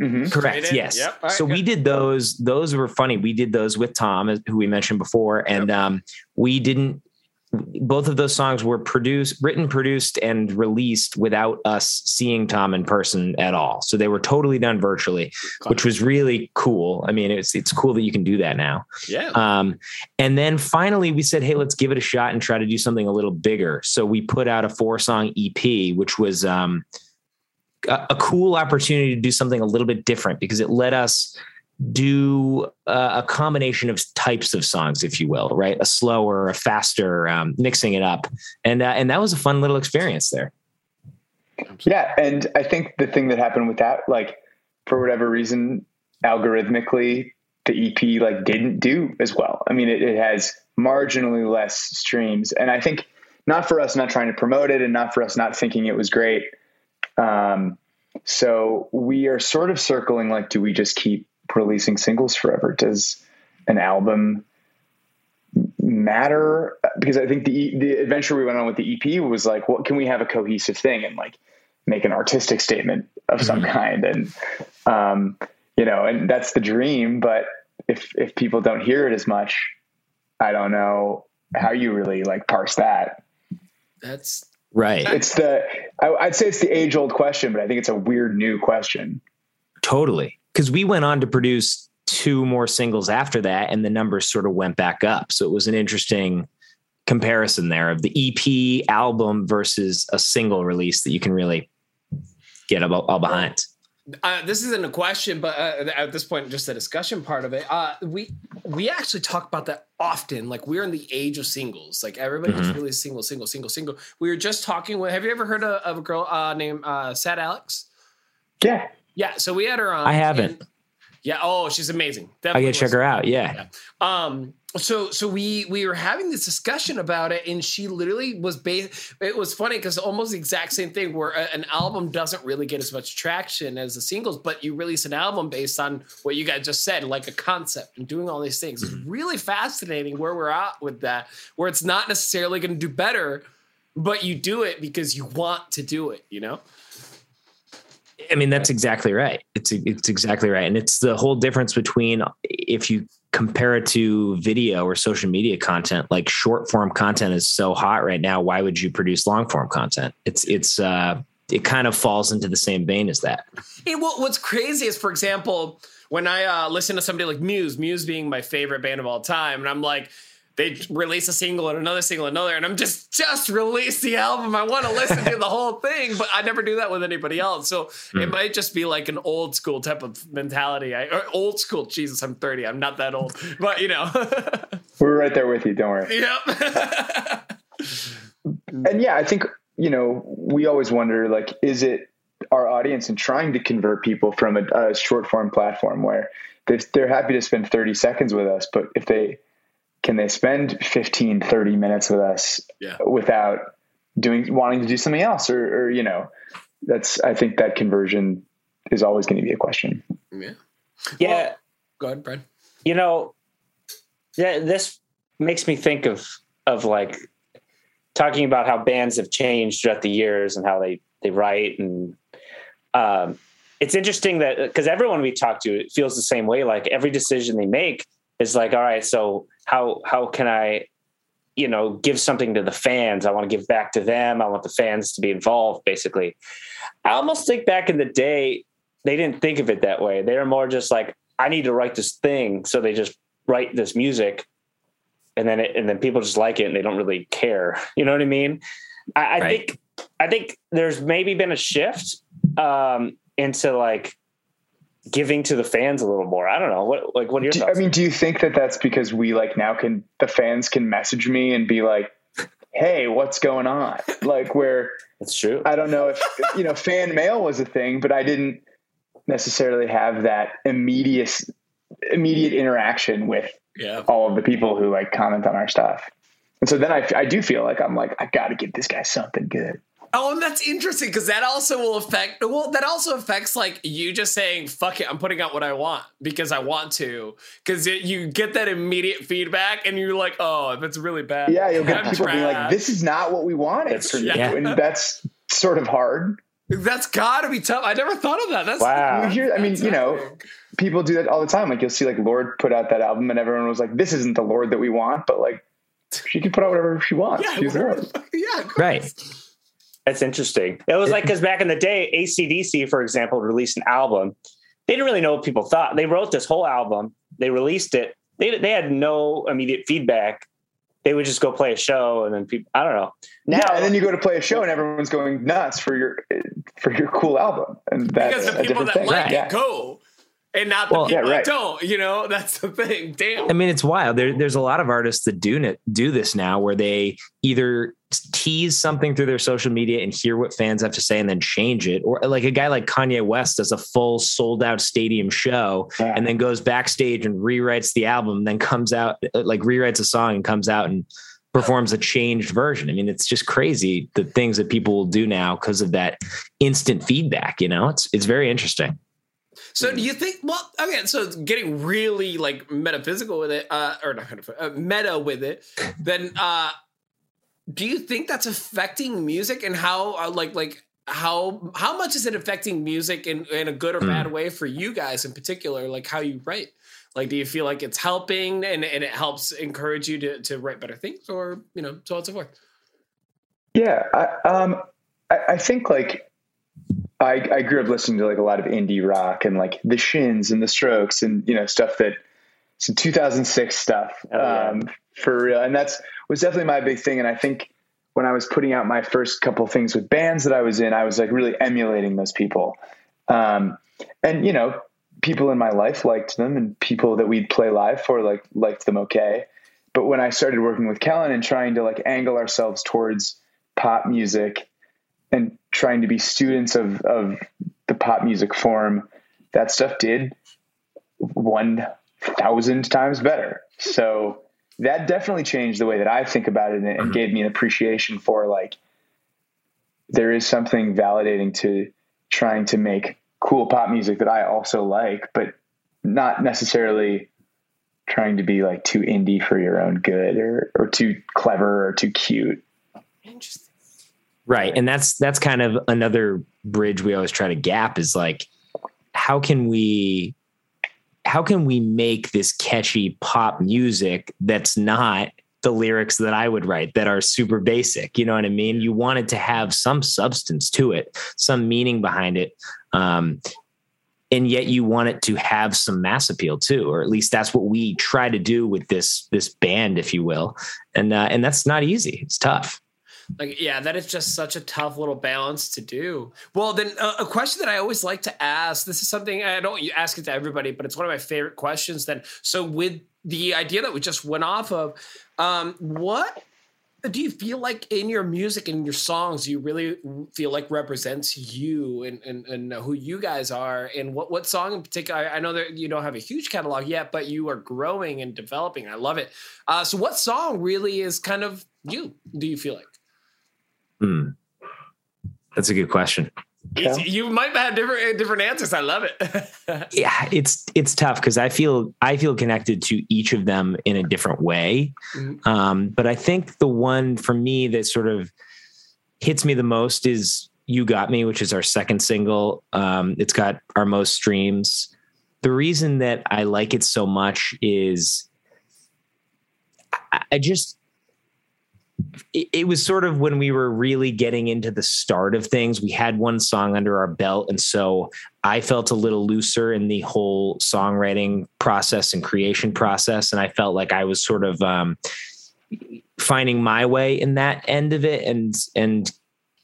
hmm Correct. Yes. Yep. All right, so we did those. Those were funny. We did those with Tom, who we mentioned before, and um, we didn't. Both of those songs were produced, written, produced, and released without us seeing Tom in person at all. So they were totally done virtually, which was really cool. I mean, it's it's cool that you can do that now. Yeah. Um, and then finally, we said, hey, let's give it a shot and try to do something a little bigger. So we put out a four song EP, which was um, a, a cool opportunity to do something a little bit different because it let us do uh, a combination of types of songs, if you will, right? A slower, a faster, um, mixing it up, and uh, and that was a fun little experience there. Yeah, and I think the thing that happened with that, like for whatever reason, algorithmically, the EP like didn't do as well. I mean, it, it has marginally less streams, and I think not for us not trying to promote it, and not for us not thinking it was great. Um, so we are sort of circling like, do we just keep releasing singles forever? Does an album matter? Because I think the the adventure we went on with the EP was like, what can we have a cohesive thing and like make an artistic statement of some kind? And um, you know, and that's the dream. But if if people don't hear it as much, I don't know how you really like parse that. That's Right. It's the I, I'd say it's the age old question, but I think it's a weird new question. Totally. Because we went on to produce two more singles after that, and the numbers sort of went back up. So it was an interesting comparison there of the EP album versus a single release that you can really get all, all behind. uh, this isn't a question, but uh, at this point, just a discussion part of it. Uh, we we actually talk about that often. Like we're in the age of singles. Like everybody just Mhm. really single, single, single, single. We were just talking with. Have you ever heard of, of a girl uh, named uh, Sad Alex? Yeah. Yeah, so we had her on. I haven't. and- Yeah. Oh, she's amazing. Definitely I gotta check her out. Yeah. Um. So so we we were having this discussion about it, and she literally was based. It was funny because almost the exact same thing, where a, an album doesn't really get as much traction as the singles, but you release an album based on what you guys just said, like a concept and doing all these things. It's really fascinating where we're at with that, where it's not necessarily going to do better, but you do it because you want to do it. You know. I mean, that's exactly right. It's it's exactly right, and it's the whole difference between if you compare it to video or social media content. Like short form content is so hot right now. Why would you produce long form content? It's it's uh, it kind of falls into the same vein as that. Hey, well, what's crazy is, for example, when I uh, listen to somebody like Muse, Muse being my favorite band of all time, and I'm like, they release a single and another single, and another, and I'm just just release the album. I want to listen to the whole thing, but I never do that with anybody else. So hmm. it might just be like an old school type of mentality. I or old school. Jesus, I'm 30. I'm not that old, (laughs) but you know. (laughs) We're right there with you. Don't worry. yep. (laughs) And yeah, I think, you know, we always wonder like, is it our audience and trying to convert people from a, a short form platform where they're happy to spend 30 seconds with us, but if they can they spend 15, 30 minutes with us Yeah. without doing, wanting to do something else or, or, you know, that's, I think that conversion is always going to be a question. yeah. Yeah. Go ahead, Brad. you know yeah, this makes me think of of like talking about how bands have changed throughout the years and how they they write and um it's interesting that because everyone we talk to feels the same way like every decision they make is like all right so how how can i you know give something to the fans? I want to give back to them. I want the fans to be involved basically. I almost think back in the day they didn't think of it that way. They were more just like i need to write this thing so they just write this music and then it, and then people just like it and they don't really care. (laughs) You know what i mean? I, I Right. think i think there's maybe been a shift um into like giving to the fans a little more i don't know what like what are your Do, I mean, do you think that that's because we like now can the fans can message me and be like, "Hey, what's going on?" Like where it's true I don't know if you know fan mail was a thing, but I didn't necessarily have that immediate immediate interaction with Yeah. all of the people who like comment on our stuff. And so then I, I do feel like I'm like I got to give this guy something good. Oh, and that's interesting because that also will affect. Well, that also affects like you just saying "fuck it," I'm putting out what I want because I want to. Because you get that immediate feedback, and you're like, "Oh, if it's really bad, Yeah, you'll get I'm people being like, "This is not what we wanted That's from you," and that's sort of hard. That's gotta be tough. I never thought of that. That's Wow. (laughs) You hear, I mean, That's you know, fascinating. people do that all the time. Like you'll see like Lorde put out that album and everyone was like, this isn't the Lorde that we want, but like she can put out whatever she wants. Yeah, She's whatever Lord. the fuck- yeah, of course. Right. That's interesting. It was like because back in the day, AC/DC, for example, released an album. They didn't really know what people thought. They wrote this whole album. They released it. They they had no immediate feedback. They would just go play a show, and then people. I don't know. Now, yeah, and then you go to play a show and everyone's going nuts for your for your cool album, and that's Because the a people different that thing. like yeah. it go, and not the Well, people yeah, right. that don't. You know, (laughs) that's the thing. Damn. I mean, it's wild. There, there's a lot of artists that do it, do this now, where they either tease something through their social media and hear what fans have to say and then change it, or like a guy like Kanye West does a full sold out stadium show Yeah. and then goes backstage and rewrites the album, then comes out uh, like rewrites a song and comes out and performs a changed version. I mean, it's just crazy the things that people will do now because of that instant feedback. You know, it's it's very interesting. So do you think? Well, okay. So getting really like metaphysical with it, uh, or not uh, meta with it. (laughs) Then, uh, do you think that's affecting music and how, uh, like, like how how much is it affecting music in in a good or Hmm. bad way for you guys in particular? Like how you write. Like, do you feel like it's helping and, and it helps encourage you to, to write better things, or you know, so on and so forth? Yeah, I, um, I, I think like I, I grew up listening to like a lot of indie rock and like the Shins and the Strokes and you know stuff that some 2006 stuff Oh, yeah. um, for real, and that's was definitely my big thing. And I think when I was putting out my first couple things with bands that I was in, I was like really emulating those people, um, and you know people in my life liked them, and people that we'd play live for like liked them okay. But when I started working with Kellen and trying to like angle ourselves towards pop music and trying to be students of, of the pop music form, that stuff did one thousand times better. So that definitely changed the way that I think about it and, Mhm. gave me an appreciation for like there is something validating to trying to make cool pop music that I also like, but not necessarily trying to be like too indie for your own good or or too clever or too cute. Right. And that's that's kind of another bridge we always try to gap is like how can we how can we make this catchy pop music that's not the lyrics that I would write that are super basic. You know what I mean? You want it to have some substance to it, some meaning behind it. Um, and yet you want it to have some mass appeal too, or at least that's what we try to do with this this band, if you will. And uh, and that's not easy. It's tough. Like, yeah, that is just such a tough little balance to do. Well, then uh, a question that I always like to ask. This is something I don't ask it to everybody, but it's one of my favorite questions. Then, so with the idea that we just went off of, um, what do you feel like in your music and your songs you really feel like represents you and, and, and who you guys are and what, what song in particular I, know that you don't have a huge catalog yet but you are growing and developing i love it uh, so what song really is kind of you do you feel like Hmm. That's a good question. It's- you might have different different answers. I love it. (laughs) Yeah, it's it's tough because I feel I feel connected to each of them in a different way. Mhm. Um, but I think the one for me that sort of hits me the most is "You Got Me," which is our second single. Um, it's got our most streams. The reason that I like it so much is I, I just it, it was sort of when we were really getting into the start of things. We had one song under our belt, and so I felt a little looser in the whole songwriting process and creation process, and I felt like I was sort of um, finding my way in that end of it, and and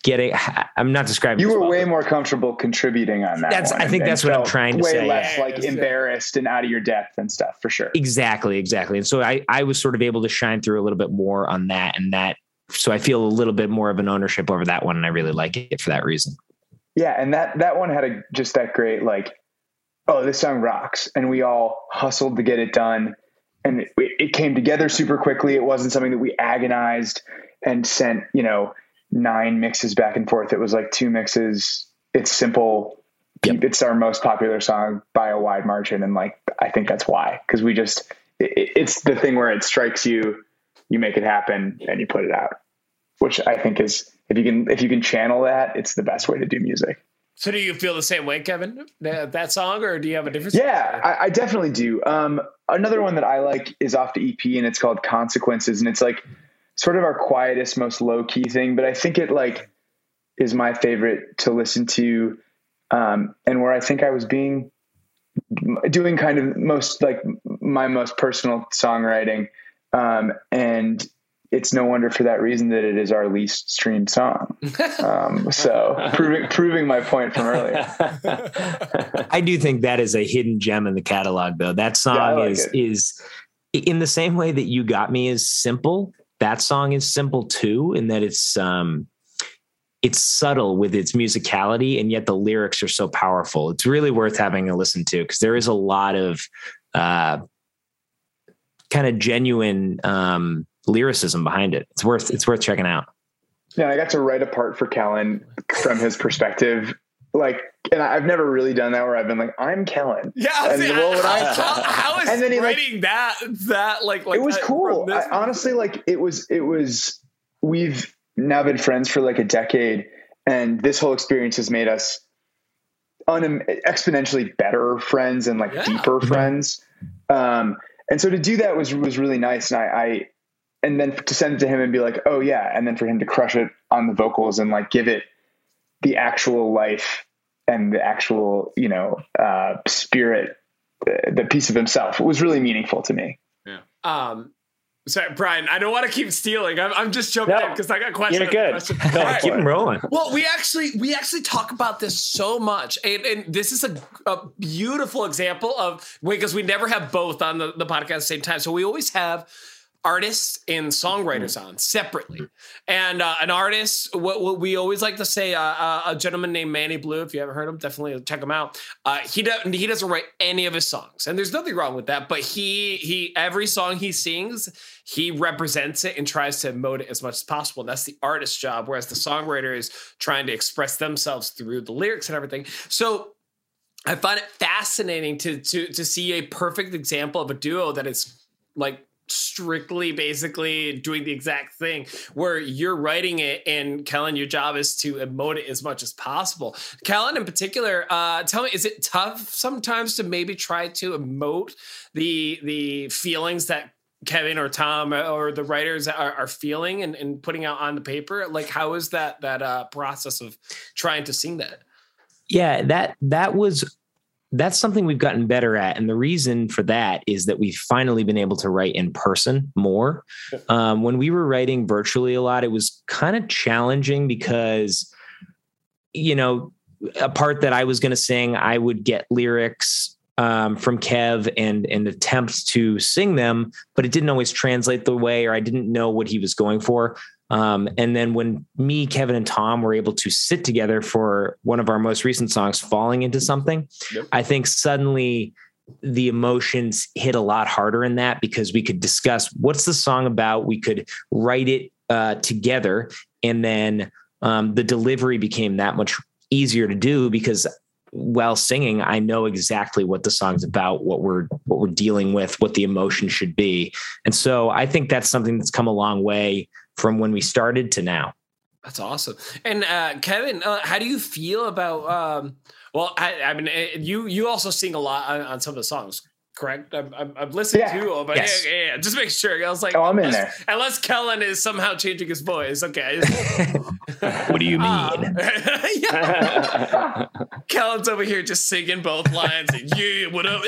getting. I'm not describing. You were well, way more comfortable contributing on that. That's- one I think and- that's and what I'm trying to way say, less yeah. like Yeah. embarrassed and out of your depth and stuff for sure. Exactly, exactly. And so I, I was sort of able to shine through a little bit more on that and that. So I feel a little bit more of an ownership over that one. And I really like it for that reason. Yeah, and that that one had a just that great like, oh, this song rocks, and we all hustled to get it done, and it, it came together super quickly. It wasn't something that we agonized and sent you know nine mixes back and forth. It was like two mixes. It's simple. Yep. It's our most popular song by a wide margin, and like I think that's why because we just it, it's the thing where it strikes you, you make it happen, and you put it out, which I think is if you can if you can channel that, it's the best way to do music. so, do you feel the same way, Kevin? That, that song, or do you have a different? Yeah, I, I definitely do. Um, another one that I like is off the EP, and it's called Consequences, and it's like sort of our quietest, most low key thing. But I think it like is my favorite to listen to, um, and where I think I was being doing kind of most like my most personal songwriting, um, and it's no wonder for that reason that it is our least streamed song. (laughs) Um, so proving proving my point from earlier. I do think that is a hidden gem in the catalog, though. That song Yeah, like is it. is in the same way that "You Got Me" is simple. That song is simple too, in that it's um, it's subtle with its musicality, and yet the lyrics are so powerful. It's really worth having a listen to because there is a lot of uh, kind of genuine um, lyricism behind it. It's worth it's worth checking out. Yeah, I got to write a part for Kellen from his perspective. Like, and I've never really done that where I've been like, I'm Kellen. Yeah, I And saying, well, when I- how, how is And then he, like- writing that that like like it was that cool. I, honestly, like it was, it was, we've now been friends for like a decade and this whole experience has made us un- exponentially better friends and like Yeah. deeper friends. Um, and so to do that was, was really nice. And I, I, and then to send it to him and be like, oh yeah. And then for him to crush it on the vocals and like give it the actual life and the actual, you know, uh, spirit, uh, the piece of himself. It was really meaningful to me. Yeah. Um, sorry, Brian. I don't want to keep stealing. I'm, I'm just jumping No, in because I got questions. you're good. Question. Go All right. Keep them rolling. Well, we actually we actually talk about this so much, and, and this is a, a beautiful example of because we never have both on the, the podcast at the same time. So we always have artists and songwriters on separately. And uh, an artist, what, what we always like to say, uh, uh, a gentleman named Manny Blue. If you haven't heard him, definitely check him out. Uh, he doesn't he doesn't write any of his songs, and there's nothing wrong with that. But he he every song he sings, he represents it and tries to emote it as much as possible. That's the artist's job, whereas the songwriter is trying to express themselves through the lyrics and everything. So I find it fascinating to to to see a perfect example of a duo that is like strictly basically doing the exact thing where you're writing it and Kellen your job is to emote it as much as possible. Kellen in particular, uh tell me is it tough sometimes to maybe try to emote the the feelings that Kevin or Tom or the writers are, are feeling and, and putting out on the paper? Like how is that that uh process of trying to sing that? Yeah, that that was that's something we've gotten better at. And the reason for that is that we've finally been able to write in person more. Um, when we were writing virtually a lot, it was kind of challenging because, you know, a part that I was going to sing, I would get lyrics um, from Kev and and attempt to sing them, but it didn't always translate the way, or I didn't know what he was going for. Um, and then when me, Kevin, and Tom were able to sit together for one of our most recent songs, Falling into Something, yep. I think suddenly the emotions hit a lot harder in that because we could discuss what's the song about. We could write it uh, together. And then um, the delivery became that much easier to do because while singing, I know exactly what the song's about, what we're what we're dealing with, what the emotion should be. And so I think that's something that's come a long way from when we started to now. That's awesome. And uh, Kevin, uh, how do you feel about? Um, well, I, I, mean, eh, you you also sing a lot on, on some of the songs, correct? I'm, I'm, I'm listening yeah. to, but yes. yeah, yeah, yeah, just make sure. I was like, oh, I'm in there. Unless Kellen is somehow changing his voice, okay. (laughs) what do you mean? (laughs) Uh, (laughs) Kellen's over here just singing both lines. And, yeah, what up?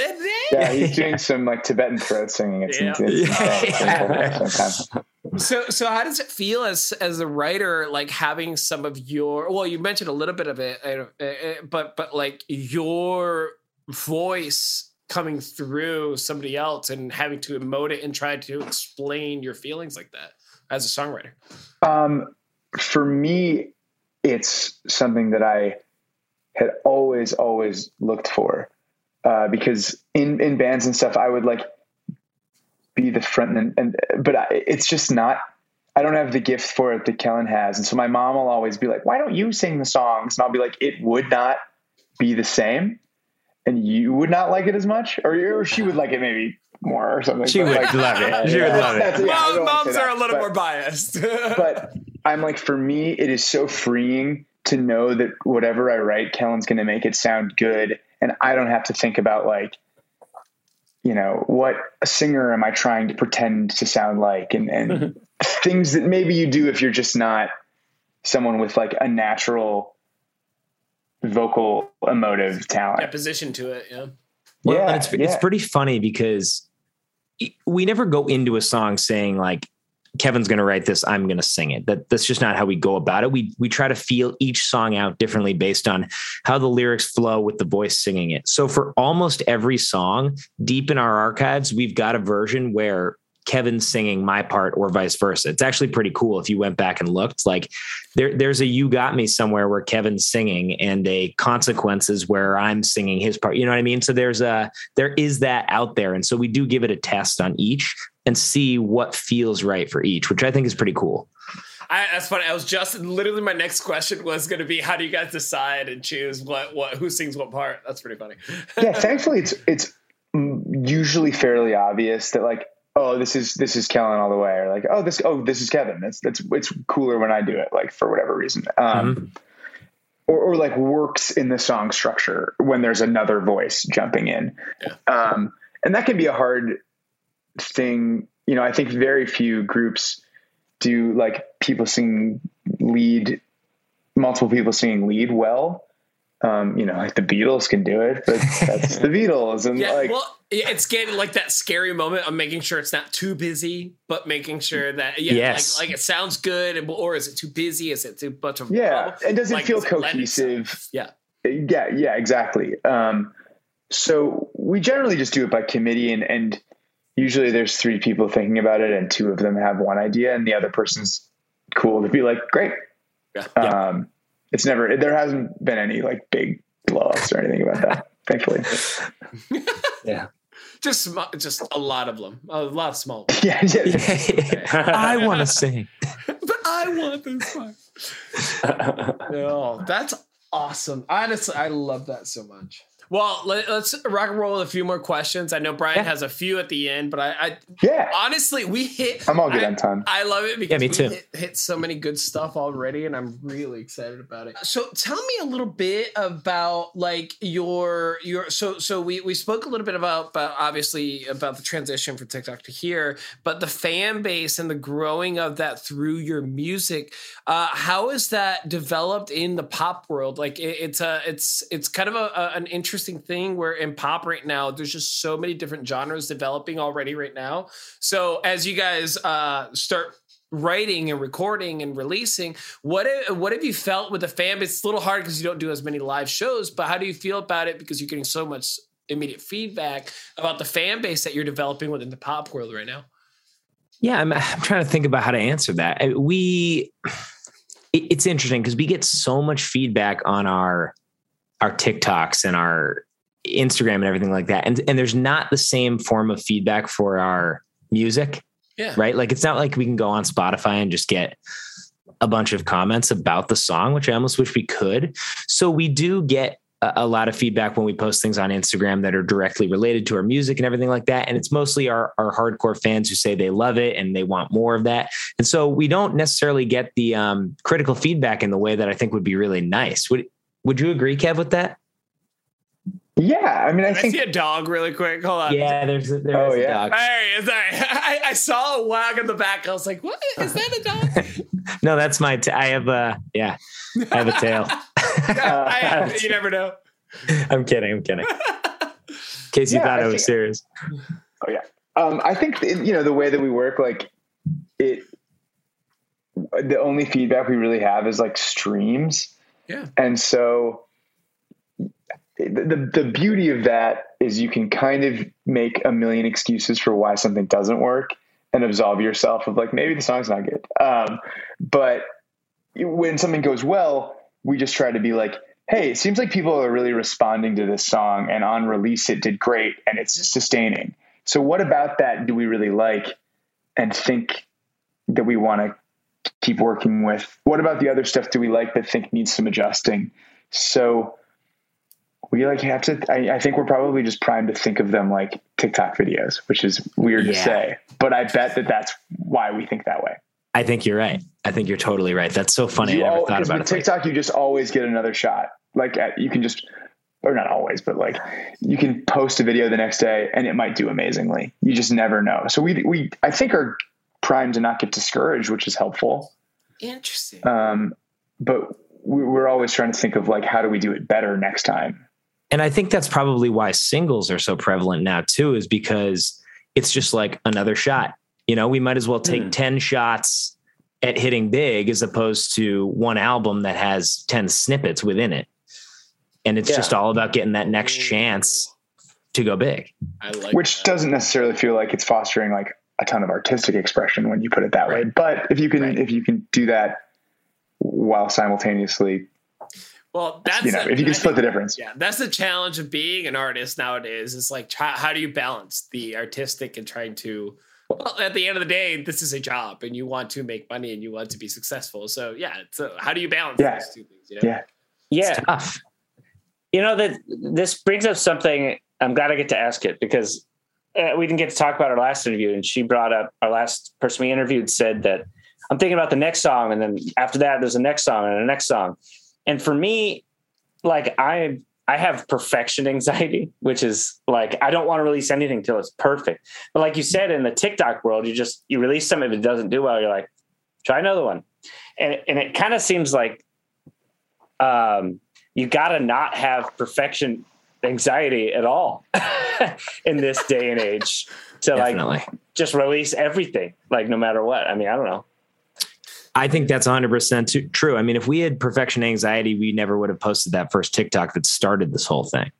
yeah, he's doing some like Tibetan throat singing. It's, yeah. it's, it's, so, so how does it feel as as a writer, like having some of your? Well, you mentioned a little bit of it, uh, uh, but but like your voice coming through somebody else and having to emote it and try to explain your feelings like that as a songwriter. Um, for me, it's something that I had always always looked for uh, because in in bands and stuff, I would like be the front and, and but I, it's just not I don't have the gift for it that Kellen has. And so my mom will always be like, why don't you sing the songs? And I'll be like, it would not be the same. And you would not like it as much, or, or she would like it maybe more or something. She but would like, love it. She would love it. Yeah, Mom, moms are a little but, more biased. (laughs) but I'm like, for me, it is so freeing to know that whatever I write, Kellen's going to make it sound good. And I don't have to think about like, you know, what a singer am I trying to pretend to sound like and, and (laughs) things that maybe you do if you're just not someone with like a natural vocal emotive talent. Yeah, position to it. Yeah. Well, yeah, it's, yeah. it's pretty funny because we never go into a song saying like, Kevin's going to write this. I'm going to sing it. That that's just not how we go about it. We we try to feel each song out differently based on how the lyrics flow with the voice singing it. So for almost every song, deep in our archives, we've got a version where Kevin singing my part or vice versa. It's actually pretty cool if you went back and looked. Like there, there's a "You Got Me" somewhere where Kevin's singing, and a "Consequences" where I'm singing his part. You know what I mean? So there's a there is that out there, and so we do give it a test on each and see what feels right for each, which I think is pretty cool. I, that's funny. I was just literally my next question was going to be how do you guys decide and choose what what who sings what part? That's pretty funny. yeah, thankfully it's it's usually fairly obvious that like oh this is this is Kellen all the way or like oh this oh this is Kevin that's that's it's cooler when I do it like for whatever reason um, mm-hmm. or, or like works in the song structure when there's another voice jumping in yeah. um, and that can be a hard thing you know I think very few groups do like people singing lead multiple people singing lead well um, you know, like the Beatles can do it, but that's the (laughs) Beatles. And yeah, like, well, it's getting like that scary moment of making sure it's not too busy, but making sure that yeah, yes. like, like it sounds good, and, or is it too busy? Is it too much of yeah? And does it like, feel does cohesive? yeah, yeah, yeah, exactly. Um, so we generally just do it by committee, and and usually there's three people thinking about it and two of them have one idea and the other person's cool to be like, great. Yeah. Um, it's never, there hasn't been any like big blowups or anything about that, (laughs) thankfully. (laughs) Yeah. Just sm- just a lot of them, a lot of small. (laughs) Yeah. yeah. I want to sing. but I want this one. No, that's awesome. Honestly, I love that so much. Well, let, us rock and roll with a few more questions. I know Brian Yeah. has a few at the end, but I, I Yeah. honestly we hit. I'm all good I, on time. I love it because me we too. Hit, hit so many good stuff already, and I'm really excited about it. So, tell me a little bit about like your your. So, so we we spoke a little bit about, about obviously about the transition from TikTok to here, but the fan base and the growing of that through your music. Uh, how is that developed in the pop world? Like, it, it's a it's it's kind of a, a an interesting thing where in pop right now, there's just so many different genres developing already right now. So, as you guys uh, start writing and recording and releasing. What what have you felt with the fan base? It's a little hard because you don't do as many live shows, but how do you feel about it? Because you're getting so much immediate feedback about the fan base that you're developing within the pop world right now. Yeah, I'm, I'm trying to think about how to answer that. We, it- it's interesting because we get so much feedback on our our TikToks and our Instagram and everything like that, and and there's not the same form of feedback for our music, Yeah. right? Like it's not like we can go on Spotify and just get a bunch of comments about the song, which I almost wish we could. So we do get a, a lot of feedback when we post things on Instagram that are directly related to our music and everything like that. And it's mostly our, our hardcore fans who say they love it and they want more of that. And so we don't necessarily get the um, critical feedback in the way that I think would be really nice. Would Would you agree, Kev, with that? Yeah. I mean, I Can I think see a dog really quick. Hold on. Yeah, there's a, there's Oh, a yeah. dog. There he is. I, I saw a wag in the back. I was like, "What is that? A dog?" (laughs) No, that's my. T- I have a yeah. I have a tail. (laughs) I, (laughs) you never know. I'm kidding. I'm kidding. In case you Yeah, thought I I was think- serious. Oh yeah. Um, I think you know the way that we work, like it. The only feedback we really have is like streams, And so the, the the beauty of that is you can kind of make a million excuses for why something doesn't work and absolve yourself of like maybe the song's not good. Um, but when something goes well, we just try to be like, hey, it seems like people are really responding to this song, and on release it did great and it's sustaining. So what about that do we really like and think that we want to keep working with? What about the other stuff do we like but think needs some adjusting? So we like have to I, I think we're probably just primed to think of them like TikTok videos, which is weird to say, but I bet that that's why we think that way. I think you're right. I think you're totally right. That's so funny. You I never al- thought about it. like- TikTok, you just always get another shot. Like uh, you can just, or not always, but like you can post a video the next day and it might do amazingly. You just never know. So we we I think are primed to not get discouraged, which is helpful. Interesting. Um, but we- we're always trying to think of like how do we do it better next time. and I think that's probably why singles are so prevalent now too, is because it's just like another shot. You know, we might as well take Mm. 10 shots at hitting big as opposed to one album that has 10 snippets within it. And it's Yeah. just all about getting that next chance to go big. I like which that. doesn't necessarily feel like it's fostering like a ton of artistic expression when you put it that way. But if you can Right. if you can do that while simultaneously, Well, that's you know, a- if you can I split think- the difference. Yeah, that's the challenge of being an artist nowadays. Is like, how, how do you balance the artistic and trying to? Well, at the end of the day, this is a job, and you want to make money and you want to be successful. So, yeah. So, how do you balance Yeah. those two things? You know? Yeah. Yeah. It's tough. You know that this brings up something. I'm glad I get to ask it because uh, we didn't get to talk about our last interview, and she brought up our last person we interviewed said that I'm thinking about the next song, and then after that, there's a next song and a next song. And for me, like I I have perfection (laughs) anxiety, which is like I don't want to release anything till it's perfect. But like you said, in the TikTok world, you just you release something if it doesn't do well, you're like, try another one, and and it kind of seems like um, you got to not have perfection anxiety at all (laughs) in this day and age to Definitely. like just release everything, like no matter what. I mean, I don't know. I think that's 100% true. I mean, if we had perfection anxiety, we never would have posted that first TikTok that started this whole thing.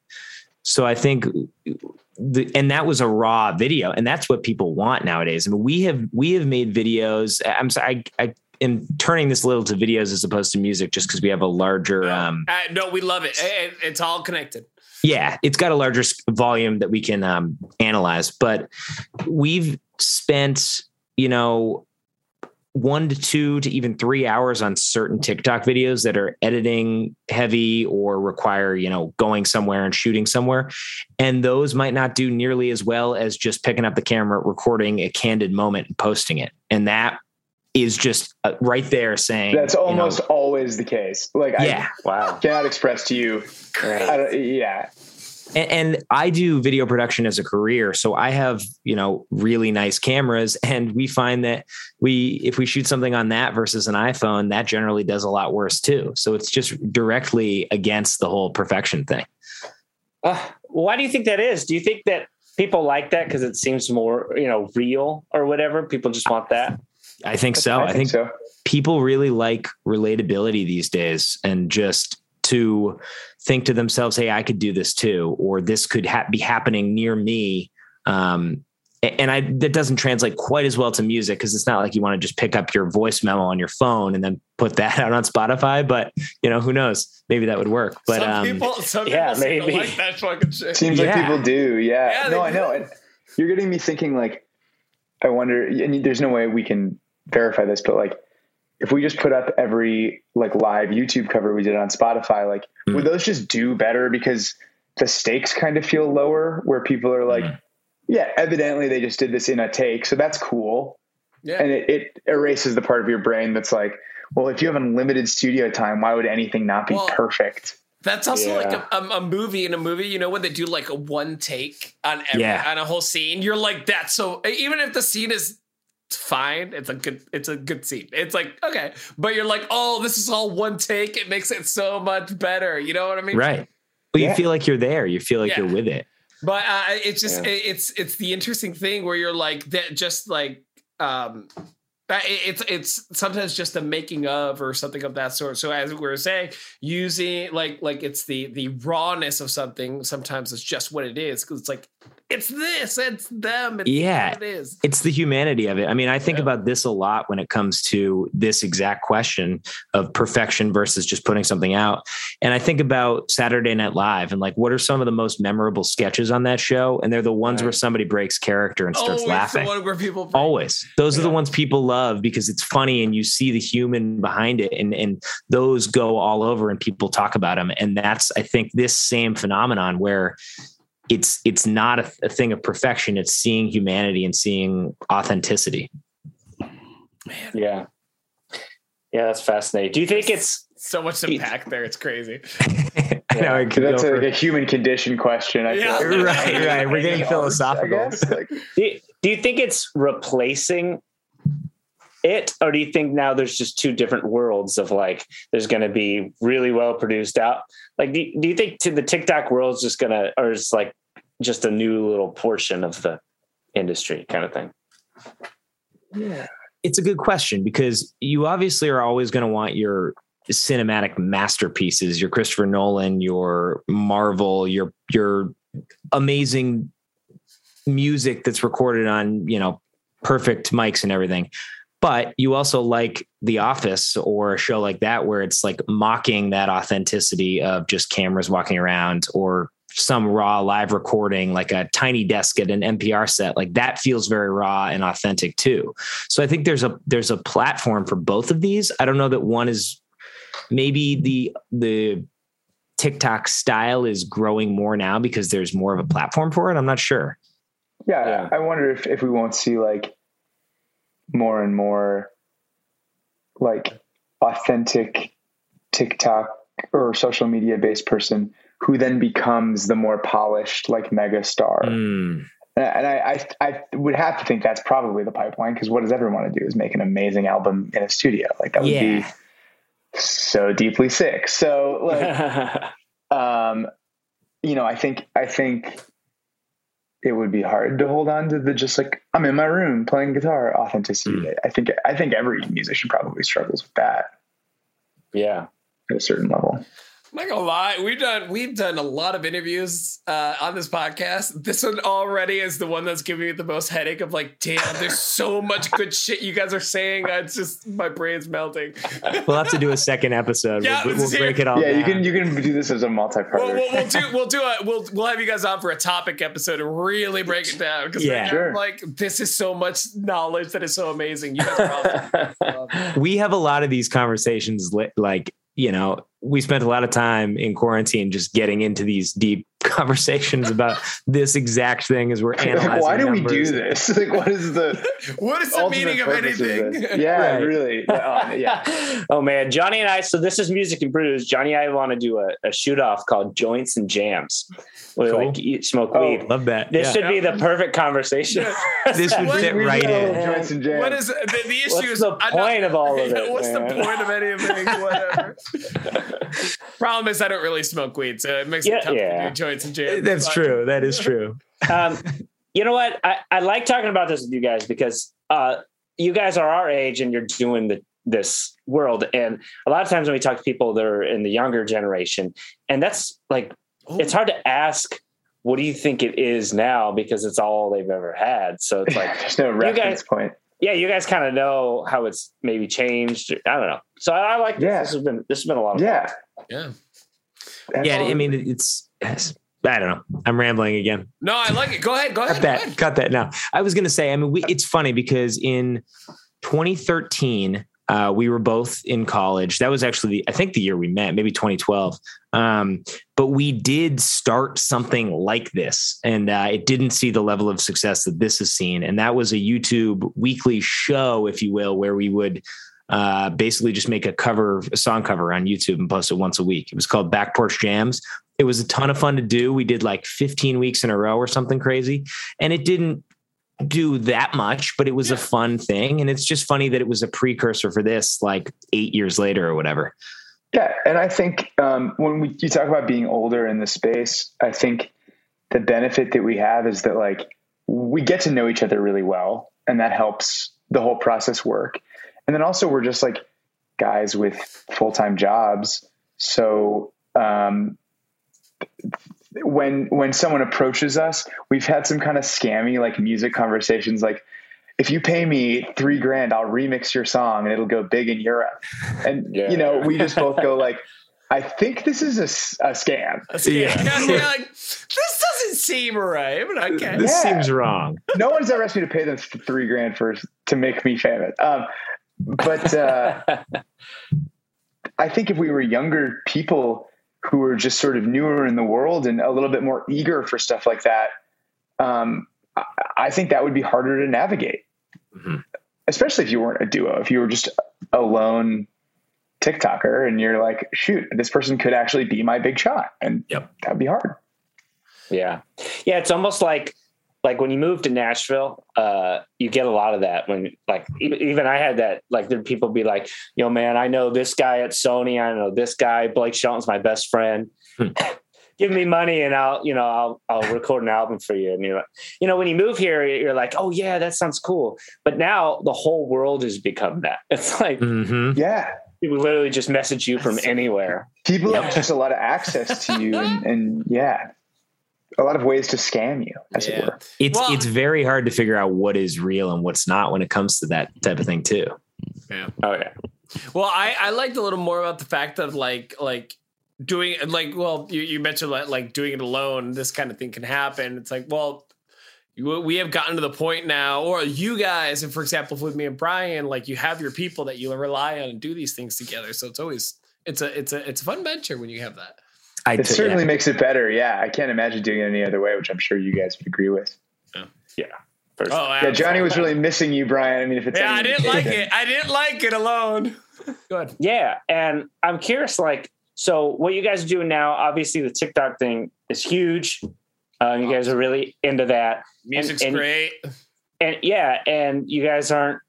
So I think the, and that was a raw video and that's what people want nowadays. I mean, we have, we have made videos. I'm sorry. I, I am turning this a little to videos as opposed to music just because we have a larger, um, Uh, no, we love it. It- It's all connected. Yeah, it's got a larger volume that we can um, analyze, but we've spent, you know, one to two to even three hours on certain TikTok videos that are editing heavy or require, you know, going somewhere and shooting somewhere. And those might not do nearly as well as just picking up the camera, recording a candid moment and posting it. And that is just uh, right there saying That's you know, almost always the case. Like yeah. Wow. I cannot express to you. I don't, yeah. and, and I do video production as a career, so I have you know really nice cameras, and we find that we if we shoot something on that versus an iPhone, that generally does a lot worse too. So it's just directly against the whole perfection thing. Uh, why do you think that is? Do you think that people like that because it seems more, you know, real or whatever? People just want that. I think so. I, think, so. people really like relatability these days, and just to think to themselves, "Hey, I could do this too," or "This could ha- be happening near me." Um, and I that doesn't translate quite as well to music because it's not like you want to just pick up your voice memo on your phone and then put that (laughs) out on Spotify. But you know, who knows? Maybe that would work. But some um, people, some yeah, people seem to maybe. like that fucking shit. Seems like people do. Yeah. Yeah, no, they I know. do. And you're getting me thinking like, I wonder, and there's no way we can verify this, but like, if we just put up every like live YouTube cover we did on Spotify, like, Mm. would those just do better because the stakes kind of feel lower where people are like, Mm. yeah, evidently they just did this in a take. So that's cool. Yeah. And it, it erases the part of your brain that's like, well, if you have unlimited studio time, why would anything not be Well, perfect? That's also Yeah. like a, a, a movie in a movie, you know, when they do like a one take on every, Yeah. on a whole scene, you're like, that's so even if the scene is fine, it's a good it's a good scene. It's like, okay. But you're like, oh, this is all one take. It makes it so much better. You know what I mean? right. But Yeah. you feel like you're there. You feel like Yeah. you're with it. But uh, it's just Yeah. it, it's it's the interesting thing where you're like that just like um uh, it's it's sometimes just the making of or something of that sort. So as we were saying, using like like it's the the rawness of something. Sometimes it's just what it is because it's like it's this, it's them, it's Yeah. it is. it's the humanity of it. I mean, I think Yeah. about this a lot when it comes to this exact question of perfection versus just putting something out. And I think about Saturday Night Live and like, what are some of the most memorable sketches on that show? And they're the ones where somebody breaks character and starts oh, Always laughing. the one where people Always. Those are the ones people love because it's funny and you see the human behind it and and those go all over and people talk about them and that's I think this same phenomenon where it's it's not a, a thing of perfection it's seeing humanity and seeing authenticity. Yeah. Yeah, that's fascinating. Do you think it's so much to pack there. It's crazy. (laughs) I know it could That's a, for- like a human condition question. I Yeah. feel like. right, right. We're getting (laughs) philosophical. guess. Like, do you, do you think it's replacing it or do you think now there's just two different worlds of like there's going to be really well produced out like do, do you think to the tiktok world is just to or is like just a new little portion of the industry kind of thing Yeah. it's a good question because you obviously are always going to want your cinematic masterpieces, your Christopher Nolan, your Marvel, your your amazing music that's recorded on, you know, perfect mics and everything. But you also like The Office or a show like that where it's like mocking that authenticity of just cameras walking around or some raw live recording, like a tiny desk at an NPR set. Like that feels very raw and authentic too. So I think there's a there's a platform for both of these. I don't know that one is maybe the the TikTok style is growing more now because there's more of a platform for it. I'm not sure. yeah, Yeah. I wonder if, if we won't see like more and more like authentic TikTok or social media based person who then becomes the more polished like mega star. Mm, And I, I, I would have to think that's probably the pipeline because what does everyone want to do is make an amazing album in a studio. Like that would Yeah. be so deeply sick. So like, (laughs) um, you know, I think, I think it would be hard to hold on to the, just like, I'm in my room playing guitar authenticity. Hmm. I think, I think every musician probably struggles with that yeah at a certain level. I'm not gonna lie, we've done we've done a lot of interviews uh, on this podcast. This one already is the one that's giving me the most headache. Of like, damn, there's (laughs) so much good shit you guys are saying. It's just my brain's melting. We'll have to do a second episode. Yeah, we'll, we'll break it all. Yeah, you can you can do this as a multi-part. We'll, we'll, we'll do we'll do a we'll we'll have you guys on for a topic episode and really break it down because Yeah. Sure. like this is so much knowledge that is so amazing. You guys are awesome. (laughs) we have a lot of these conversations li- like you know we spent a lot of time in quarantine just getting into these deep (laughs) conversations about this exact thing as we're analyzing (laughs) Like, why do we do this? (laughs) Like, what is the what is the meaning of purpose of anything? Yeah, Right. really. Yeah, oh, yeah. oh man, Johnny and I. So this is music and brews. Johnny and I want to do a, a shoot off called joints and jams. We Cool. like eat, smoke Oh, weed. love that This yeah. should be the perfect conversation. this would fit right in Joints and jams. What is the, the issue? What's is the I'm point of all of Yeah, it, What's man? the point of anything? Whatever. (laughs) Problem is, I don't really smoke weed, so it makes Yeah, it tough yeah. to do joints and jams. that's But- true that is true (laughs) um, you know what? I, I like talking about this with you guys because uh, you guys are our age and you're doing the this world. And a lot of times when we talk to people that are in the younger generation, and that's like Oh, it's hard to ask what do you think it is now because it's all they've ever had. So it's (laughs) like There's no reference guys- point. yeah, you guys kind of know how it's maybe changed. I don't know. So I, I like this. Yeah. This has been this has been a lot of fun. Yeah. Yeah. yeah i mean it's, it's i don't know i'm rambling again No, I like it. Go ahead. Go ahead. cut that ahead. cut that now i was going to say i mean we, it's funny because in 2013 uh, we were both in college that was actually the, i think the year we met maybe 2012 um, but we did start something like this and uh, it didn't see the level of success that this has seen and that was a youtube weekly show if you will where we would uh, basically just make a cover a song cover on youtube and post it once a week. It was called back porch jams. It was a ton of fun to do. We did like 15 weeks in a row or something crazy. And it didn't do that much but it was a fun thing. And it's just funny that it was a precursor for this like eight years later or whatever. Yeah, and I think um, when we, you talk about being older in the space, I think the benefit that we have is that like we get to know each other really well, and that helps the whole process work. And then also we're just like guys with full time jobs, so um, when when someone approaches us, we've had some kind of scammy like music conversations like. If you pay me three grand, I'll remix your song and it'll go big in Europe. And Yeah. you know, we just both go like, I think this is a scam. That's good. Yeah. (laughs) Yeah, you're like, this doesn't seem right, but okay. this Yeah. seems wrong No one's ever asked me to pay them three grand for to make me famous. Um, but uh, (laughs) I think if we were younger people who were just sort of newer in the world and a little bit more eager for stuff like that, um, I, I think that would be harder to navigate. Mhm. Especially if you weren't a duo, if you were just a lone TikToker and you're like, shoot, this person could actually be my big shot, and Yep. that'd be hard. Yeah. Yeah. It's almost like, like when you move to Nashville, uh, you get a lot of that when like, even, even I had that, like there people be like, yo man, I know this guy at Sony. I know this guy, Blake Shelton's my best friend. Hmm. (laughs) Give me money and I'll, you know, I'll, I'll record an album for you. And you're like, you know, when you move here, you're like, oh yeah, that sounds cool. But now the whole world has become that. (laughs) It's like mm-hmm. Yeah. people literally just message you from anywhere. people have just a lot of access to you and, and yeah a lot of ways to scam you as it were. It's Well- it's very hard to figure out what is real and what's not when it comes to that type of thing too. Yeah. Oh yeah. Well, I I liked a little more about the fact of like like doing like well you, you mentioned like, like doing it alone this kind of thing can happen. It's like well we have gotten to the point now or you guys and for example with me and brian like you have your people that you rely on and do these things together. So it's always it's a it's a it's a fun venture when you have that I it t- certainly makes it better yeah i can't imagine doing it any other way which i'm sure you guys would agree with First. oh yeah johnny was really missing you brian i mean if it's yeah i didn't like indication. it i didn't like it alone (laughs) Good. Yeah, and I'm curious, like, so what you guys are doing now? Obviously, the TikTok thing is huge. Um, you guys are really into that, music's and- great and yeah, and you guys aren't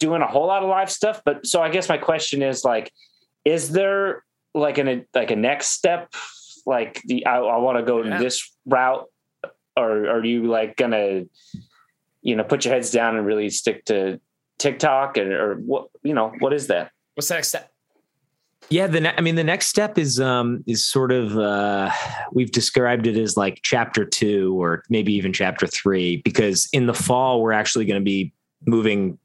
doing a whole lot of live stuff. But so I guess my question is, like, is there like an like a next step? Like, the I, I want to go Yeah. this route, or are you like gonna, you know, put your heads down and really stick to TikTok, and or what? You know, what is that? what's the next step Yeah, the ne- I mean the next step is um is sort of uh we've described it as like chapter 2 or maybe even chapter 3 because in the fall we're actually going to be moving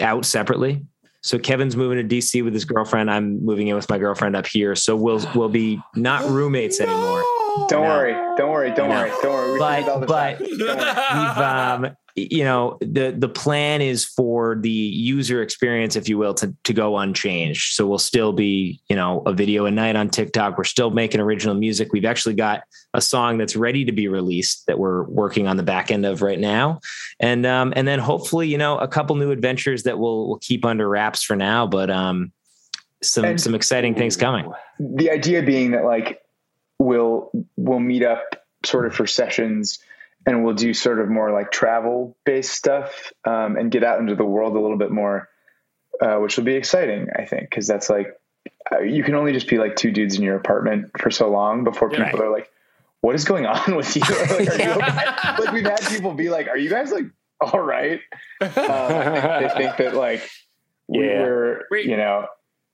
out separately. So Kevin's moving to DC with his girlfriend, I'm moving in with my girlfriend up here. So we'll we'll be not (gasps) roommates anymore. Don't No. worry. Don't worry. Don't No. worry. Don't worry. We But- figured all this but-. We've um you know the the plan is for the user experience if you will to to go unchanged. So we'll still be you know a video a night on tiktok. We're still making original music. We've actually got a song that's ready to be released that we're working on the back end of right now. And um and then hopefully you know a couple new adventures that we'll we'll keep under wraps for now. But um some And- some exciting things coming. The idea being that like we'll we'll meet up sort of for sessions and we'll do sort of more like travel based stuff um, and get out into the world a little bit more uh, which will be exciting i think because that's like uh, you can only just be like two dudes in your apartment for so long before people Right. are like what is going on (laughs) with you like, are you okay? like we've had people be like are you guys like all right (laughs) um, they think that like we, Yeah. we're Wait. you know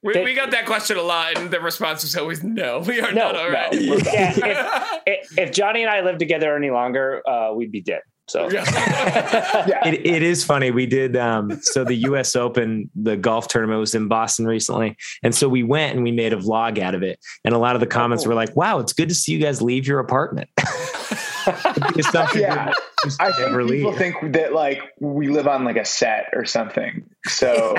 We, we got that question a lot, and the response was always no. We are No, not all no. right. Yeah, (laughs) if, if Johnny and I lived together any longer, uh, we'd be dead. So yeah (laughs) it, it is funny. We did um so the US Open, the golf tournament was in Boston recently. And so we went and we made a vlog out of it. And a lot of the comments were like, wow, it's good to see you guys leave your apartment. (laughs) It's you Yeah. I think people leave. think that like we live on like a set or something. So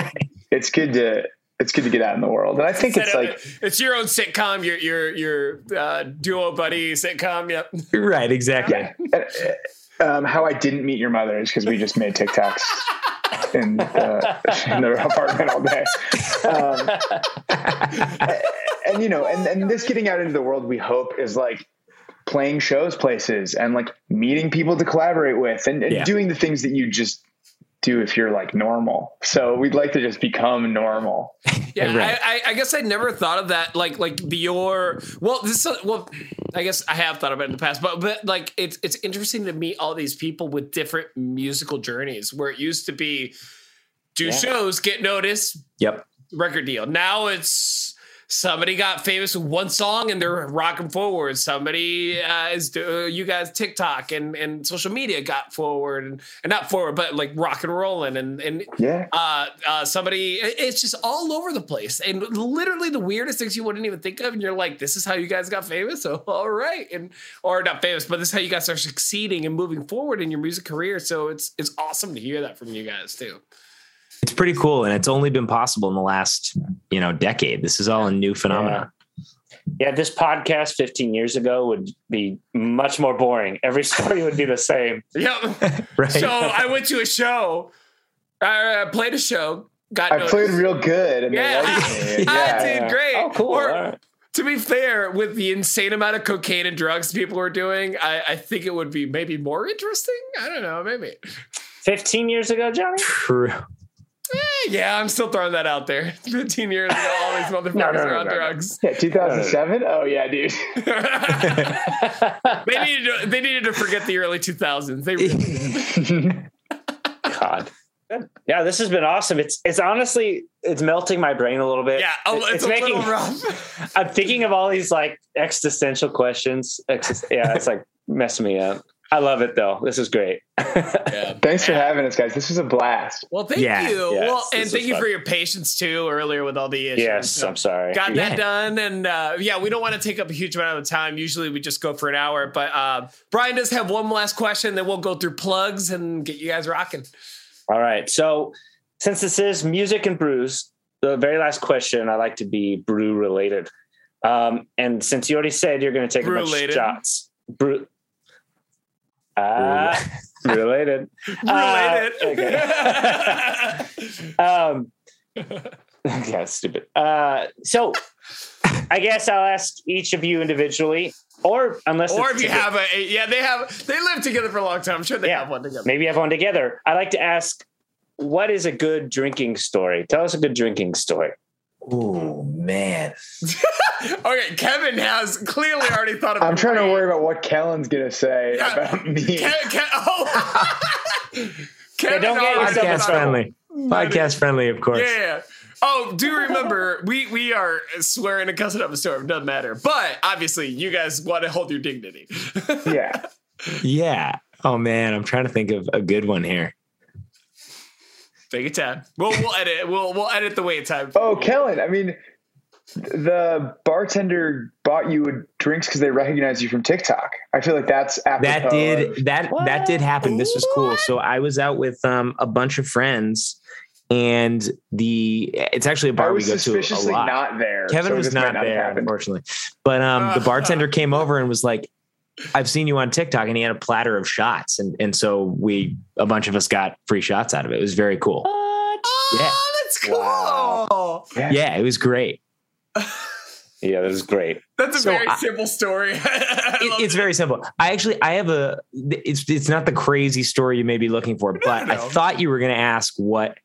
it's good to it's good to get out in the world. And I think it's Set up- like it's your own sitcom, your your your uh, duo buddy sitcom. Yep. (laughs) Right, exactly. yeah. Um, how I didn't meet your mother is because we just made TikToks (laughs) in, uh, in the apartment all day. Um, and you know, and, and this getting out into the world, we hope is like playing shows places and like meeting people to collaborate with and, and Yeah. doing the things that you just do if you're like normal. So we'd like to just become normal. Yeah, Right. I, I, I guess I never thought of that. Like, like the your well, this is- well, I guess I have thought about it in the past, but but like it's it's interesting to meet all these people with different musical journeys. Where it used to be do Yeah. shows, get noticed, Yep. record deal. Now it's somebody got famous with one song and they're rocking forward. Somebody uh, is do, you guys TikTok and and social media got forward and, and not forward, but like rock and rolling and and Yeah. uh, uh, somebody it's just all over the place. And literally the weirdest things you wouldn't even think of and you're like this is how you guys got famous? So (laughs) all right. And or not famous but this is how you guys are succeeding and moving forward in your music career. So it's it's awesome to hear that from you guys too It's pretty cool. And it's only been possible in the last, you know, decade. This is all a new phenomenon. yeah, this podcast 15 years ago would be much more boring. Every (laughs) story would be the same. yep (laughs) Right. so i went to a show i uh, played a show got I noticed. played real good and yeah, they liked me. (laughs) I Yeah. did great. Oh, cool. Or- to be fair, with the insane amount of cocaine and drugs people were doing, I, I think it would be maybe more interesting. I don't know, maybe. 15 years ago, Johnny? True. Yeah, I'm still throwing that out there. (laughs) 15 years ago, all these (laughs) motherfuckers No, no, no, are on no, no. drugs. Yeah, 2007. (laughs) Oh yeah, dude. they needed to, they needed to forget the early 2000s. They really, God. Yeah, this has been awesome. It's it's honestly it's melting my brain a little bit. yeah, it's, little rough. I'm thinking of all these like existential questions. Exist- yeah, it's like messing me up. I love it though. This is great. (laughs) Yeah. Thanks for having us, guys. This was a blast. Well, thank Yeah. you. Yes, well, and thank was you fun. for your patience too earlier with all the issues. yes, So- I'm sorry. got Yeah. that done and uh, yeah we don't want to take up a huge amount of time usually we just go for an hour but uh, brian does have one last question then we'll go through plugs and get you guys rocking All right. So since this is music and brews, the very last question I like to be brew related. Um, and since you already said you're going to take a bunch of Brew-related. shots, brew. Ah, (laughs) (laughs) related. Uh, related (laughs) Um, yeah, stupid. Uh, so I guess I'll ask each of you individually, or unless or if you have a, yeah they have they lived together for a long time i'm sure they Yeah. have one together maybe have one together. I like to ask, what is a good drinking story? Tell us a good drinking story. Oh man. (laughs) okay kevin has clearly already thought of I'm trying to worry about what Kellan's gonna say Yeah. about me. Ke- Ke- (laughs) (laughs) oh. Kevin don't get already yourself Podcast friendly. Podcast friendly, of course. Yeah, yeah. Oh, do remember we we are swearing and cussing up a storm. Doesn't matter. But obviously, you guys want to hold your dignity. Yeah. Yeah. Oh man, I'm trying to think of a good one here. Take it time. We'll we'll edit. We'll we'll edit the wait time. Oh, Kellan. I mean, the bartender bought you drinks because they recognize you from TikTok. I feel like that's apropos That of- did that that did happen. This was cool. So I was out with um a bunch of friends and the it's actually a bar we go to a lot. not there. Kevin so was not there, happened. unfortunately. But um, the (laughs) bartender came over and was like, "I've seen you on TikTok," and he had a platter of shots, and and so we a bunch of us got free shots out of it. It was very cool. Yeah. Oh, that's cool. Wow. Yeah. Yeah, it was great. (laughs) Yeah, that was great. That's a So very I- simple story. (laughs) It- it's it. very simple. I actually I have a it's it's not the crazy story you may be looking for, but I no. thought you were going to ask what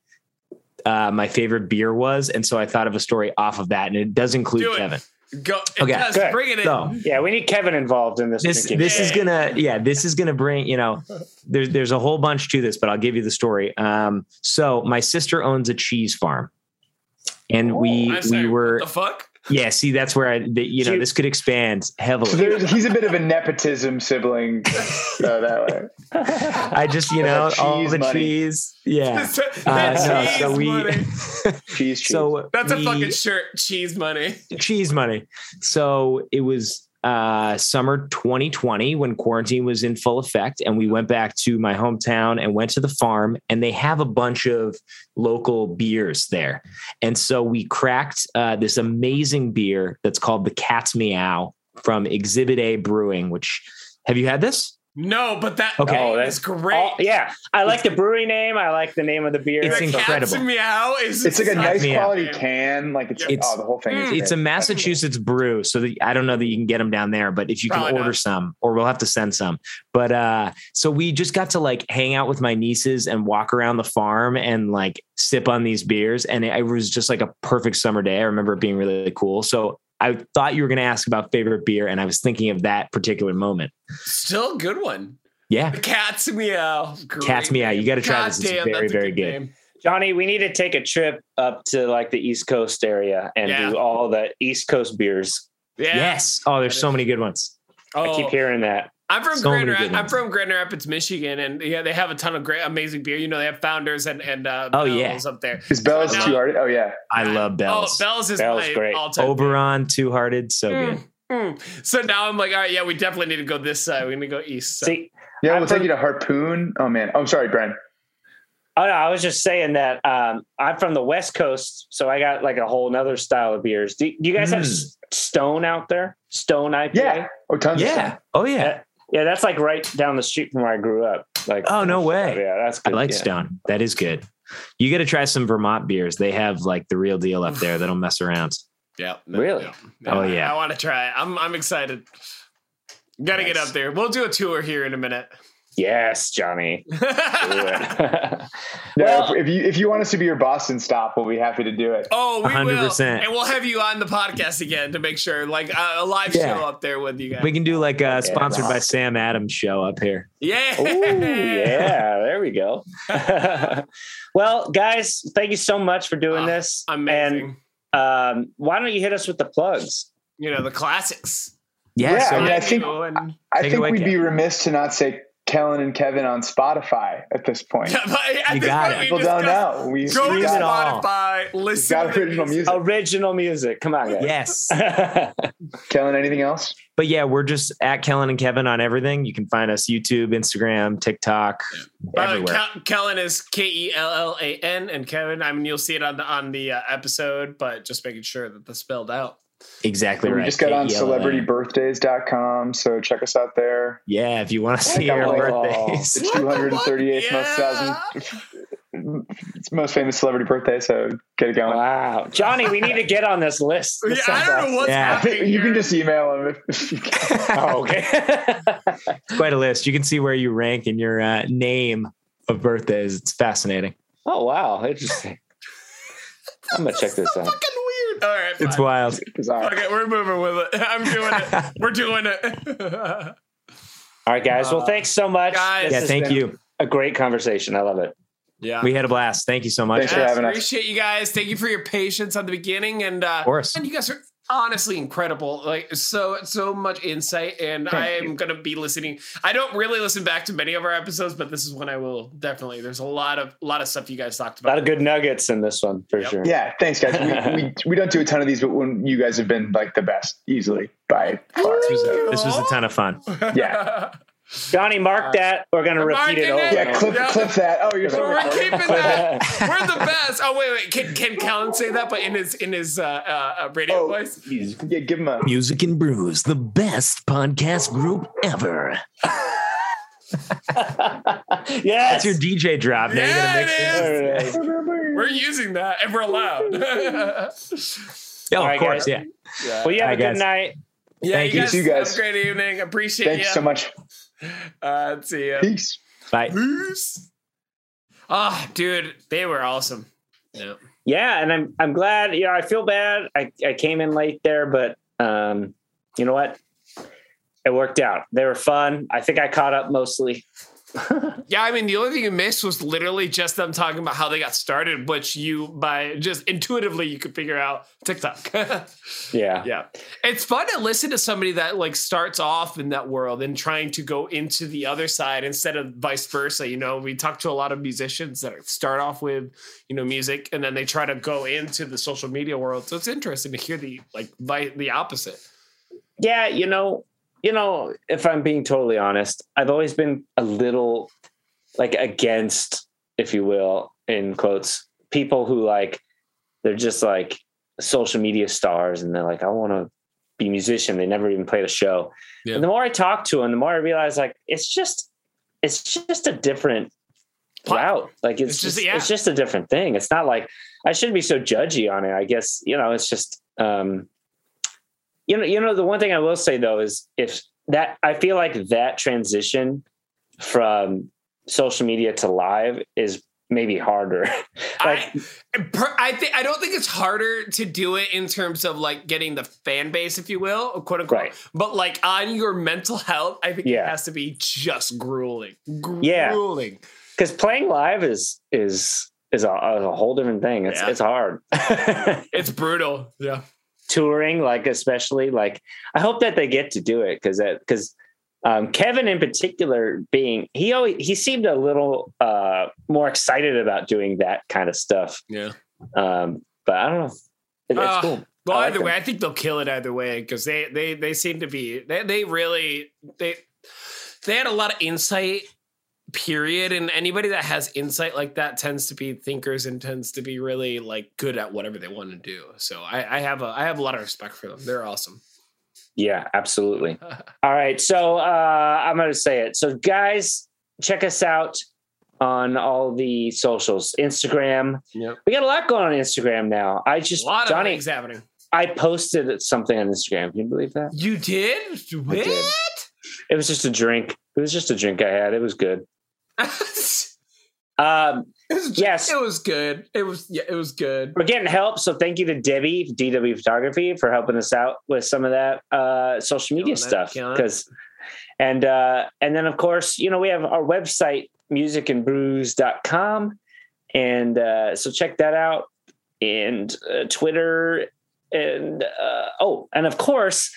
uh, my favorite beer was, and so I thought of a story off of that, and it does include Do it. Kevin. Go. Okay. Yes, Good. bring it in. So Yeah, we need Kevin involved in this. this drinking. this is gonna yeah this is gonna bring you know there's there's a whole bunch to this, but I'll give you the story. Um, so my sister owns a cheese farm, and we I'm sorry, we were What the fuck? Yeah. See, that's where I the, you know She- this could expand So heavily. there's, he's a bit of a nepotism sibling. So that way. I just you know all the money. cheese yeah. (laughs) That Uh, no, cheese so we money. (laughs) Cheese, cheese. so That's a fucking shirt. Cheese money. cheese money. So it was uh, summer 2020 when quarantine was in full effect, and we went back to my hometown and went to the farm, and they have a bunch of local beers there, and so we cracked uh, this amazing beer that's called the Cat's Meow from Exhibit A Brewing. Which have you had this? No, but that Okay. name Oh, is that's great. Oh, yeah, I like the brewery name. I like the name of the beer. It's The incredible. Cat's meow is it's like a nice me out. quality can. Like it's, It's- oh, the whole thing is. It's a. Massachusetts brew, so that, I don't know that you can get them down there, but if you can order not. some, or we'll have to send some. But uh, so we just got to like hang out with my nieces and walk around the farm and like sip on these beers, and it, it was just like a perfect summer day. I remember it being really cool. So I thought you were going to ask about favorite beer, and I was thinking of that particular moment. still a good one. Yeah, The cat's meow. Great Cat's Meow. You gotta try this. It's Goddamn, very, that's very good. name. Johnny, we need to take a trip up to like the East Coast area and Yeah. do all the East Coast beers. Yeah. yes. Oh, there's so many good ones. Oh, I keep hearing that. I'm from So Grand many Ra- I'm from Grand Rapids, Michigan, and yeah, they have a ton of great, amazing beer. You know, they have Founders and and uh, Oh, Bell's yeah. up there. Is Bell's No. too hard? Oh yeah. I love Bells. Oh, Bell's is Bell's my great. all-time Oberon, Two Hearted, so good. Mm. So now I'm like, all right, yeah, we definitely need to go this side. We're gonna go east. So. See, Yeah, I'm we'll take from- you to Harpoon. Oh man. Oh, I'm sorry, Brian. oh no, I was just saying that um, I'm from the West Coast, so I got like a whole nother style of beers. Do, do you guys have Mm. S- Stone out there? Stone IPA? Yeah. Oh, tons. Of Yeah. Oh yeah. Yeah. Yeah, that's like right down the street from where I grew up. Like, Oh, no way. Yeah, that's I good. like yeah. Stone. That is good. You got to try some Vermont beers. They have like the real deal up there. They don't mess around. Yeah. Really? Oh, yeah. I want to try it. I'm I'm excited. Got to get up there. We'll do a tour here in a minute. Yes, Johnny. (laughs) Do it. (laughs) Yeah. Well- if, if you if you want us to be your Boston stop, we'll be happy to do it. oh, we will, 100%. and we'll have you on the podcast again to make sure, like uh, a live Yeah. show up there with you guys. We can do like a sponsored by. Sam Adams show up here. yeah. Ooh, yeah, there we go. (laughs) well, guys, thank you so much for doing Ah, this. Amazing. And um, why don't you hit us with the plugs? you know the classics. Yeah. Yeah, so I mean, I think- know, and- I Take think we'd be remiss to not say Kellan and Kevin on Spotify at this point. But (laughs) at You this got point, it. we People just don't got- know. We, Go we to Stream all. Spotify. Listen got to original music. music. Original music. Come on, guys. yes. (laughs) Kellan, anything else? But yeah, we're just at Kellan and Kevin on everything. You can find us YouTube, Instagram, TikTok, By the way, everywhere. Kel- Kellan is K E L L A N, and Kevin. I mean, you'll see it on the on the uh, episode, but just making sure that that's spelled out. Exactly right. we right. just got on K-E-L-L-A. celebritybirthdays.com, so check us out there. Yeah, if you want to see got our like- birthdays. It's (laughs) 238th most thousand. It's most famous celebrity birthday, so get it going. Wow, Johnny, we need to get on this list. (laughs) Yeah, I don't know what's Yeah. happening. (laughs) you can just email him if, if you can. Oh, okay. it's Quite a list. You can see where you rank in your uh, name of birthdays. It's fascinating. oh wow, interesting. I'm gonna check this out. Fucking weird. All right, It's fine. wild. Bizarre. Okay, we're moving with it. (laughs) I'm doing it. We're doing it. (laughs) All right, guys. Well, Uh, thanks so much. guys- Yeah, thank you. A great conversation. I love it. Yeah. We had a blast. Thank you so much. Thanks for Yes, having us. appreciate you guys. Thank you for your patience on the beginning, and uh, Of course. and you guys are honestly incredible. Like so so much insight, and I am gonna be listening. I don't really listen back to many of our episodes, but this is one I will definitely. There's a lot of a lot of stuff you guys talked about. A lot of good nuggets in this one for Yep. sure. Yeah, thanks, guys. We, (laughs) we, we don't do a ton of these, but when you guys have been like the best, easily by far. This was, a, this was a ton of fun. yeah, (laughs) Johnny, mark that. We're gonna repeat it over. it. yeah. Clip, Yeah. clip that. Oh, you're so We're keeping that. (laughs) We're the best. Oh wait, wait. Can can Callan say that, but in his in his uh, uh, uh, radio Oh. voice? Yeah, give him a. Music and Brews, the best podcast group ever. (laughs) yes. That's your DJ drop. Now you Yeah, gotta mix it it. is. We're using that, and we're allowed. (laughs) yeah, Oh, All of right, course, guys. yeah. well, you have Hi, a good guys. night. Thank you you. guys, You guys. have a great evening. Appreciate Thanks you. so much. (laughs) Uh, see ya. Peace. Bye. Peace. Ah, dude, they were awesome. Yeah. Yeah, and I'm I'm glad. You know, I feel bad. I, I came in late there, but um, you know what? It worked out. They were fun. I think I caught up mostly. (laughs) Yeah, I mean, the only thing you missed was literally just them talking about how they got started, which you, by just intuitively, you could figure out TikTok. (laughs) Yeah. yeah. It's fun to listen to somebody that like starts off in that world and trying to go into the other side instead of vice versa. You know, we talk to a lot of musicians that start off with, you know, music and then they try to go into the social media world. So it's interesting to hear the like vi- the opposite. Yeah, you know, you know, if I'm being totally honest, I've always been a little like against, if you will, in quotes, people who like they're just like social media stars and they're like, I want to be a musician. They never even played a show. Yeah. And the more I talk to them, the more I realize like it's just it's just a different route. Like it's, It's just- just, yeah. it's just a different thing. It's not like I shouldn't be so judgy on it. I guess, you know, it's just um you know, you know, the one thing I will say though is if that I feel like that transition from social media to live is maybe harder. (laughs) like I, I think I don't think it's harder to do it in terms of like getting the fan base, if you will, quote unquote. Right. But like on your mental health, I think Yeah. it has to be just grueling. Yeah. Grueling. because playing live is is is a, a whole different thing. It's Yeah. it's hard. (laughs) It's brutal. Yeah. Touring like especially like i hope that they get to do it because that because um, kevin in particular being he always he seemed a little uh more excited about doing that kind of stuff Yeah. um but i don't know It- it's Ah, cool Well, like either them. way, I think they'll kill it either way because they they they seem to be they they really they they had a lot of insight. Period, and anybody that has insight like that tends to be thinkers and tends to be really like good at whatever they want to do. So I, I have a I have a lot of respect for them. They're awesome. yeah absolutely (laughs) all right so uh i'm gonna say it so guys check us out on all the socials instagram Yep. we got a lot going on instagram now i just lot johnny things happening. i posted something on instagram can you believe that You did? What? did. It was just a drink. It was just a drink I had. It was good. (laughs) Um, It was, Yes. it was good. It was yeah, it was good. we're getting help, so thank you to Debbie DW Photography for helping us out with some of that uh, social media Killing stuff. Because, and uh, and then of course, you know, we have our website musicandbrews.com, and uh, so check that out. And uh, Twitter, and uh, oh, and of course,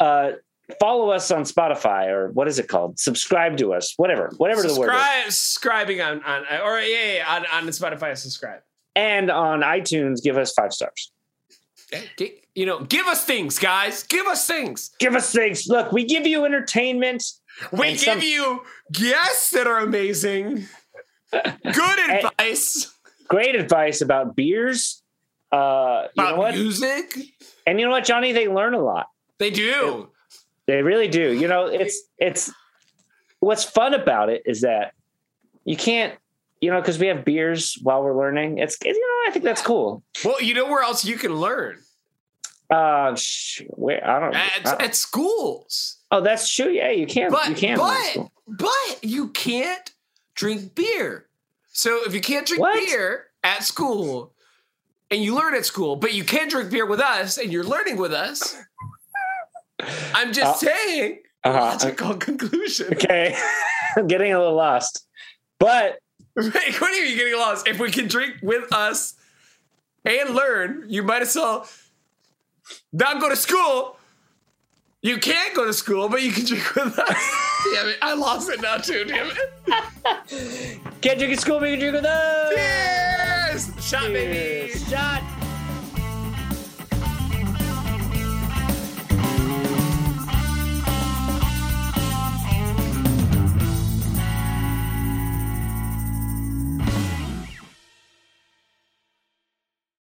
uh, follow us on Spotify or what is it called? Subscribe to us, whatever, whatever the word is. Subscribing on on or yeah, yeah on on Spotify. Subscribe. and on iTunes, give us five stars. You know, give us things, guys. Give us things. Give us things. Look, we give you entertainment. We give some- you guests that are amazing. Good (laughs) advice Great advice about beers. Uh, you know about what? music. And you know what, Johnny? They learn a lot. They do. They really do. You know, it's it's what's fun about it is that you can't, you know, because we have beers while we're learning. It's you know, I think that's cool. Well, you know where else you can learn? Uh, sh- where I don't. At, I- at schools. oh, that's true. Yeah, you can. But you can. but but you can't drink beer. So if you can't drink What? beer at school and you learn at school, but you can drink beer with us and you're learning with us, I'm just Uh, saying uh-huh. logical conclusion. Okay, (laughs) I'm getting a little lost, but Wait, what are you getting lost? If we can drink with us and learn, you might as well not go to school. You can't go to school, but you can drink with us. (laughs) damn it. I lost it now, too. Damn it. Can't drink at school, but you can drink with us. Cheers! Shot, baby. Shot.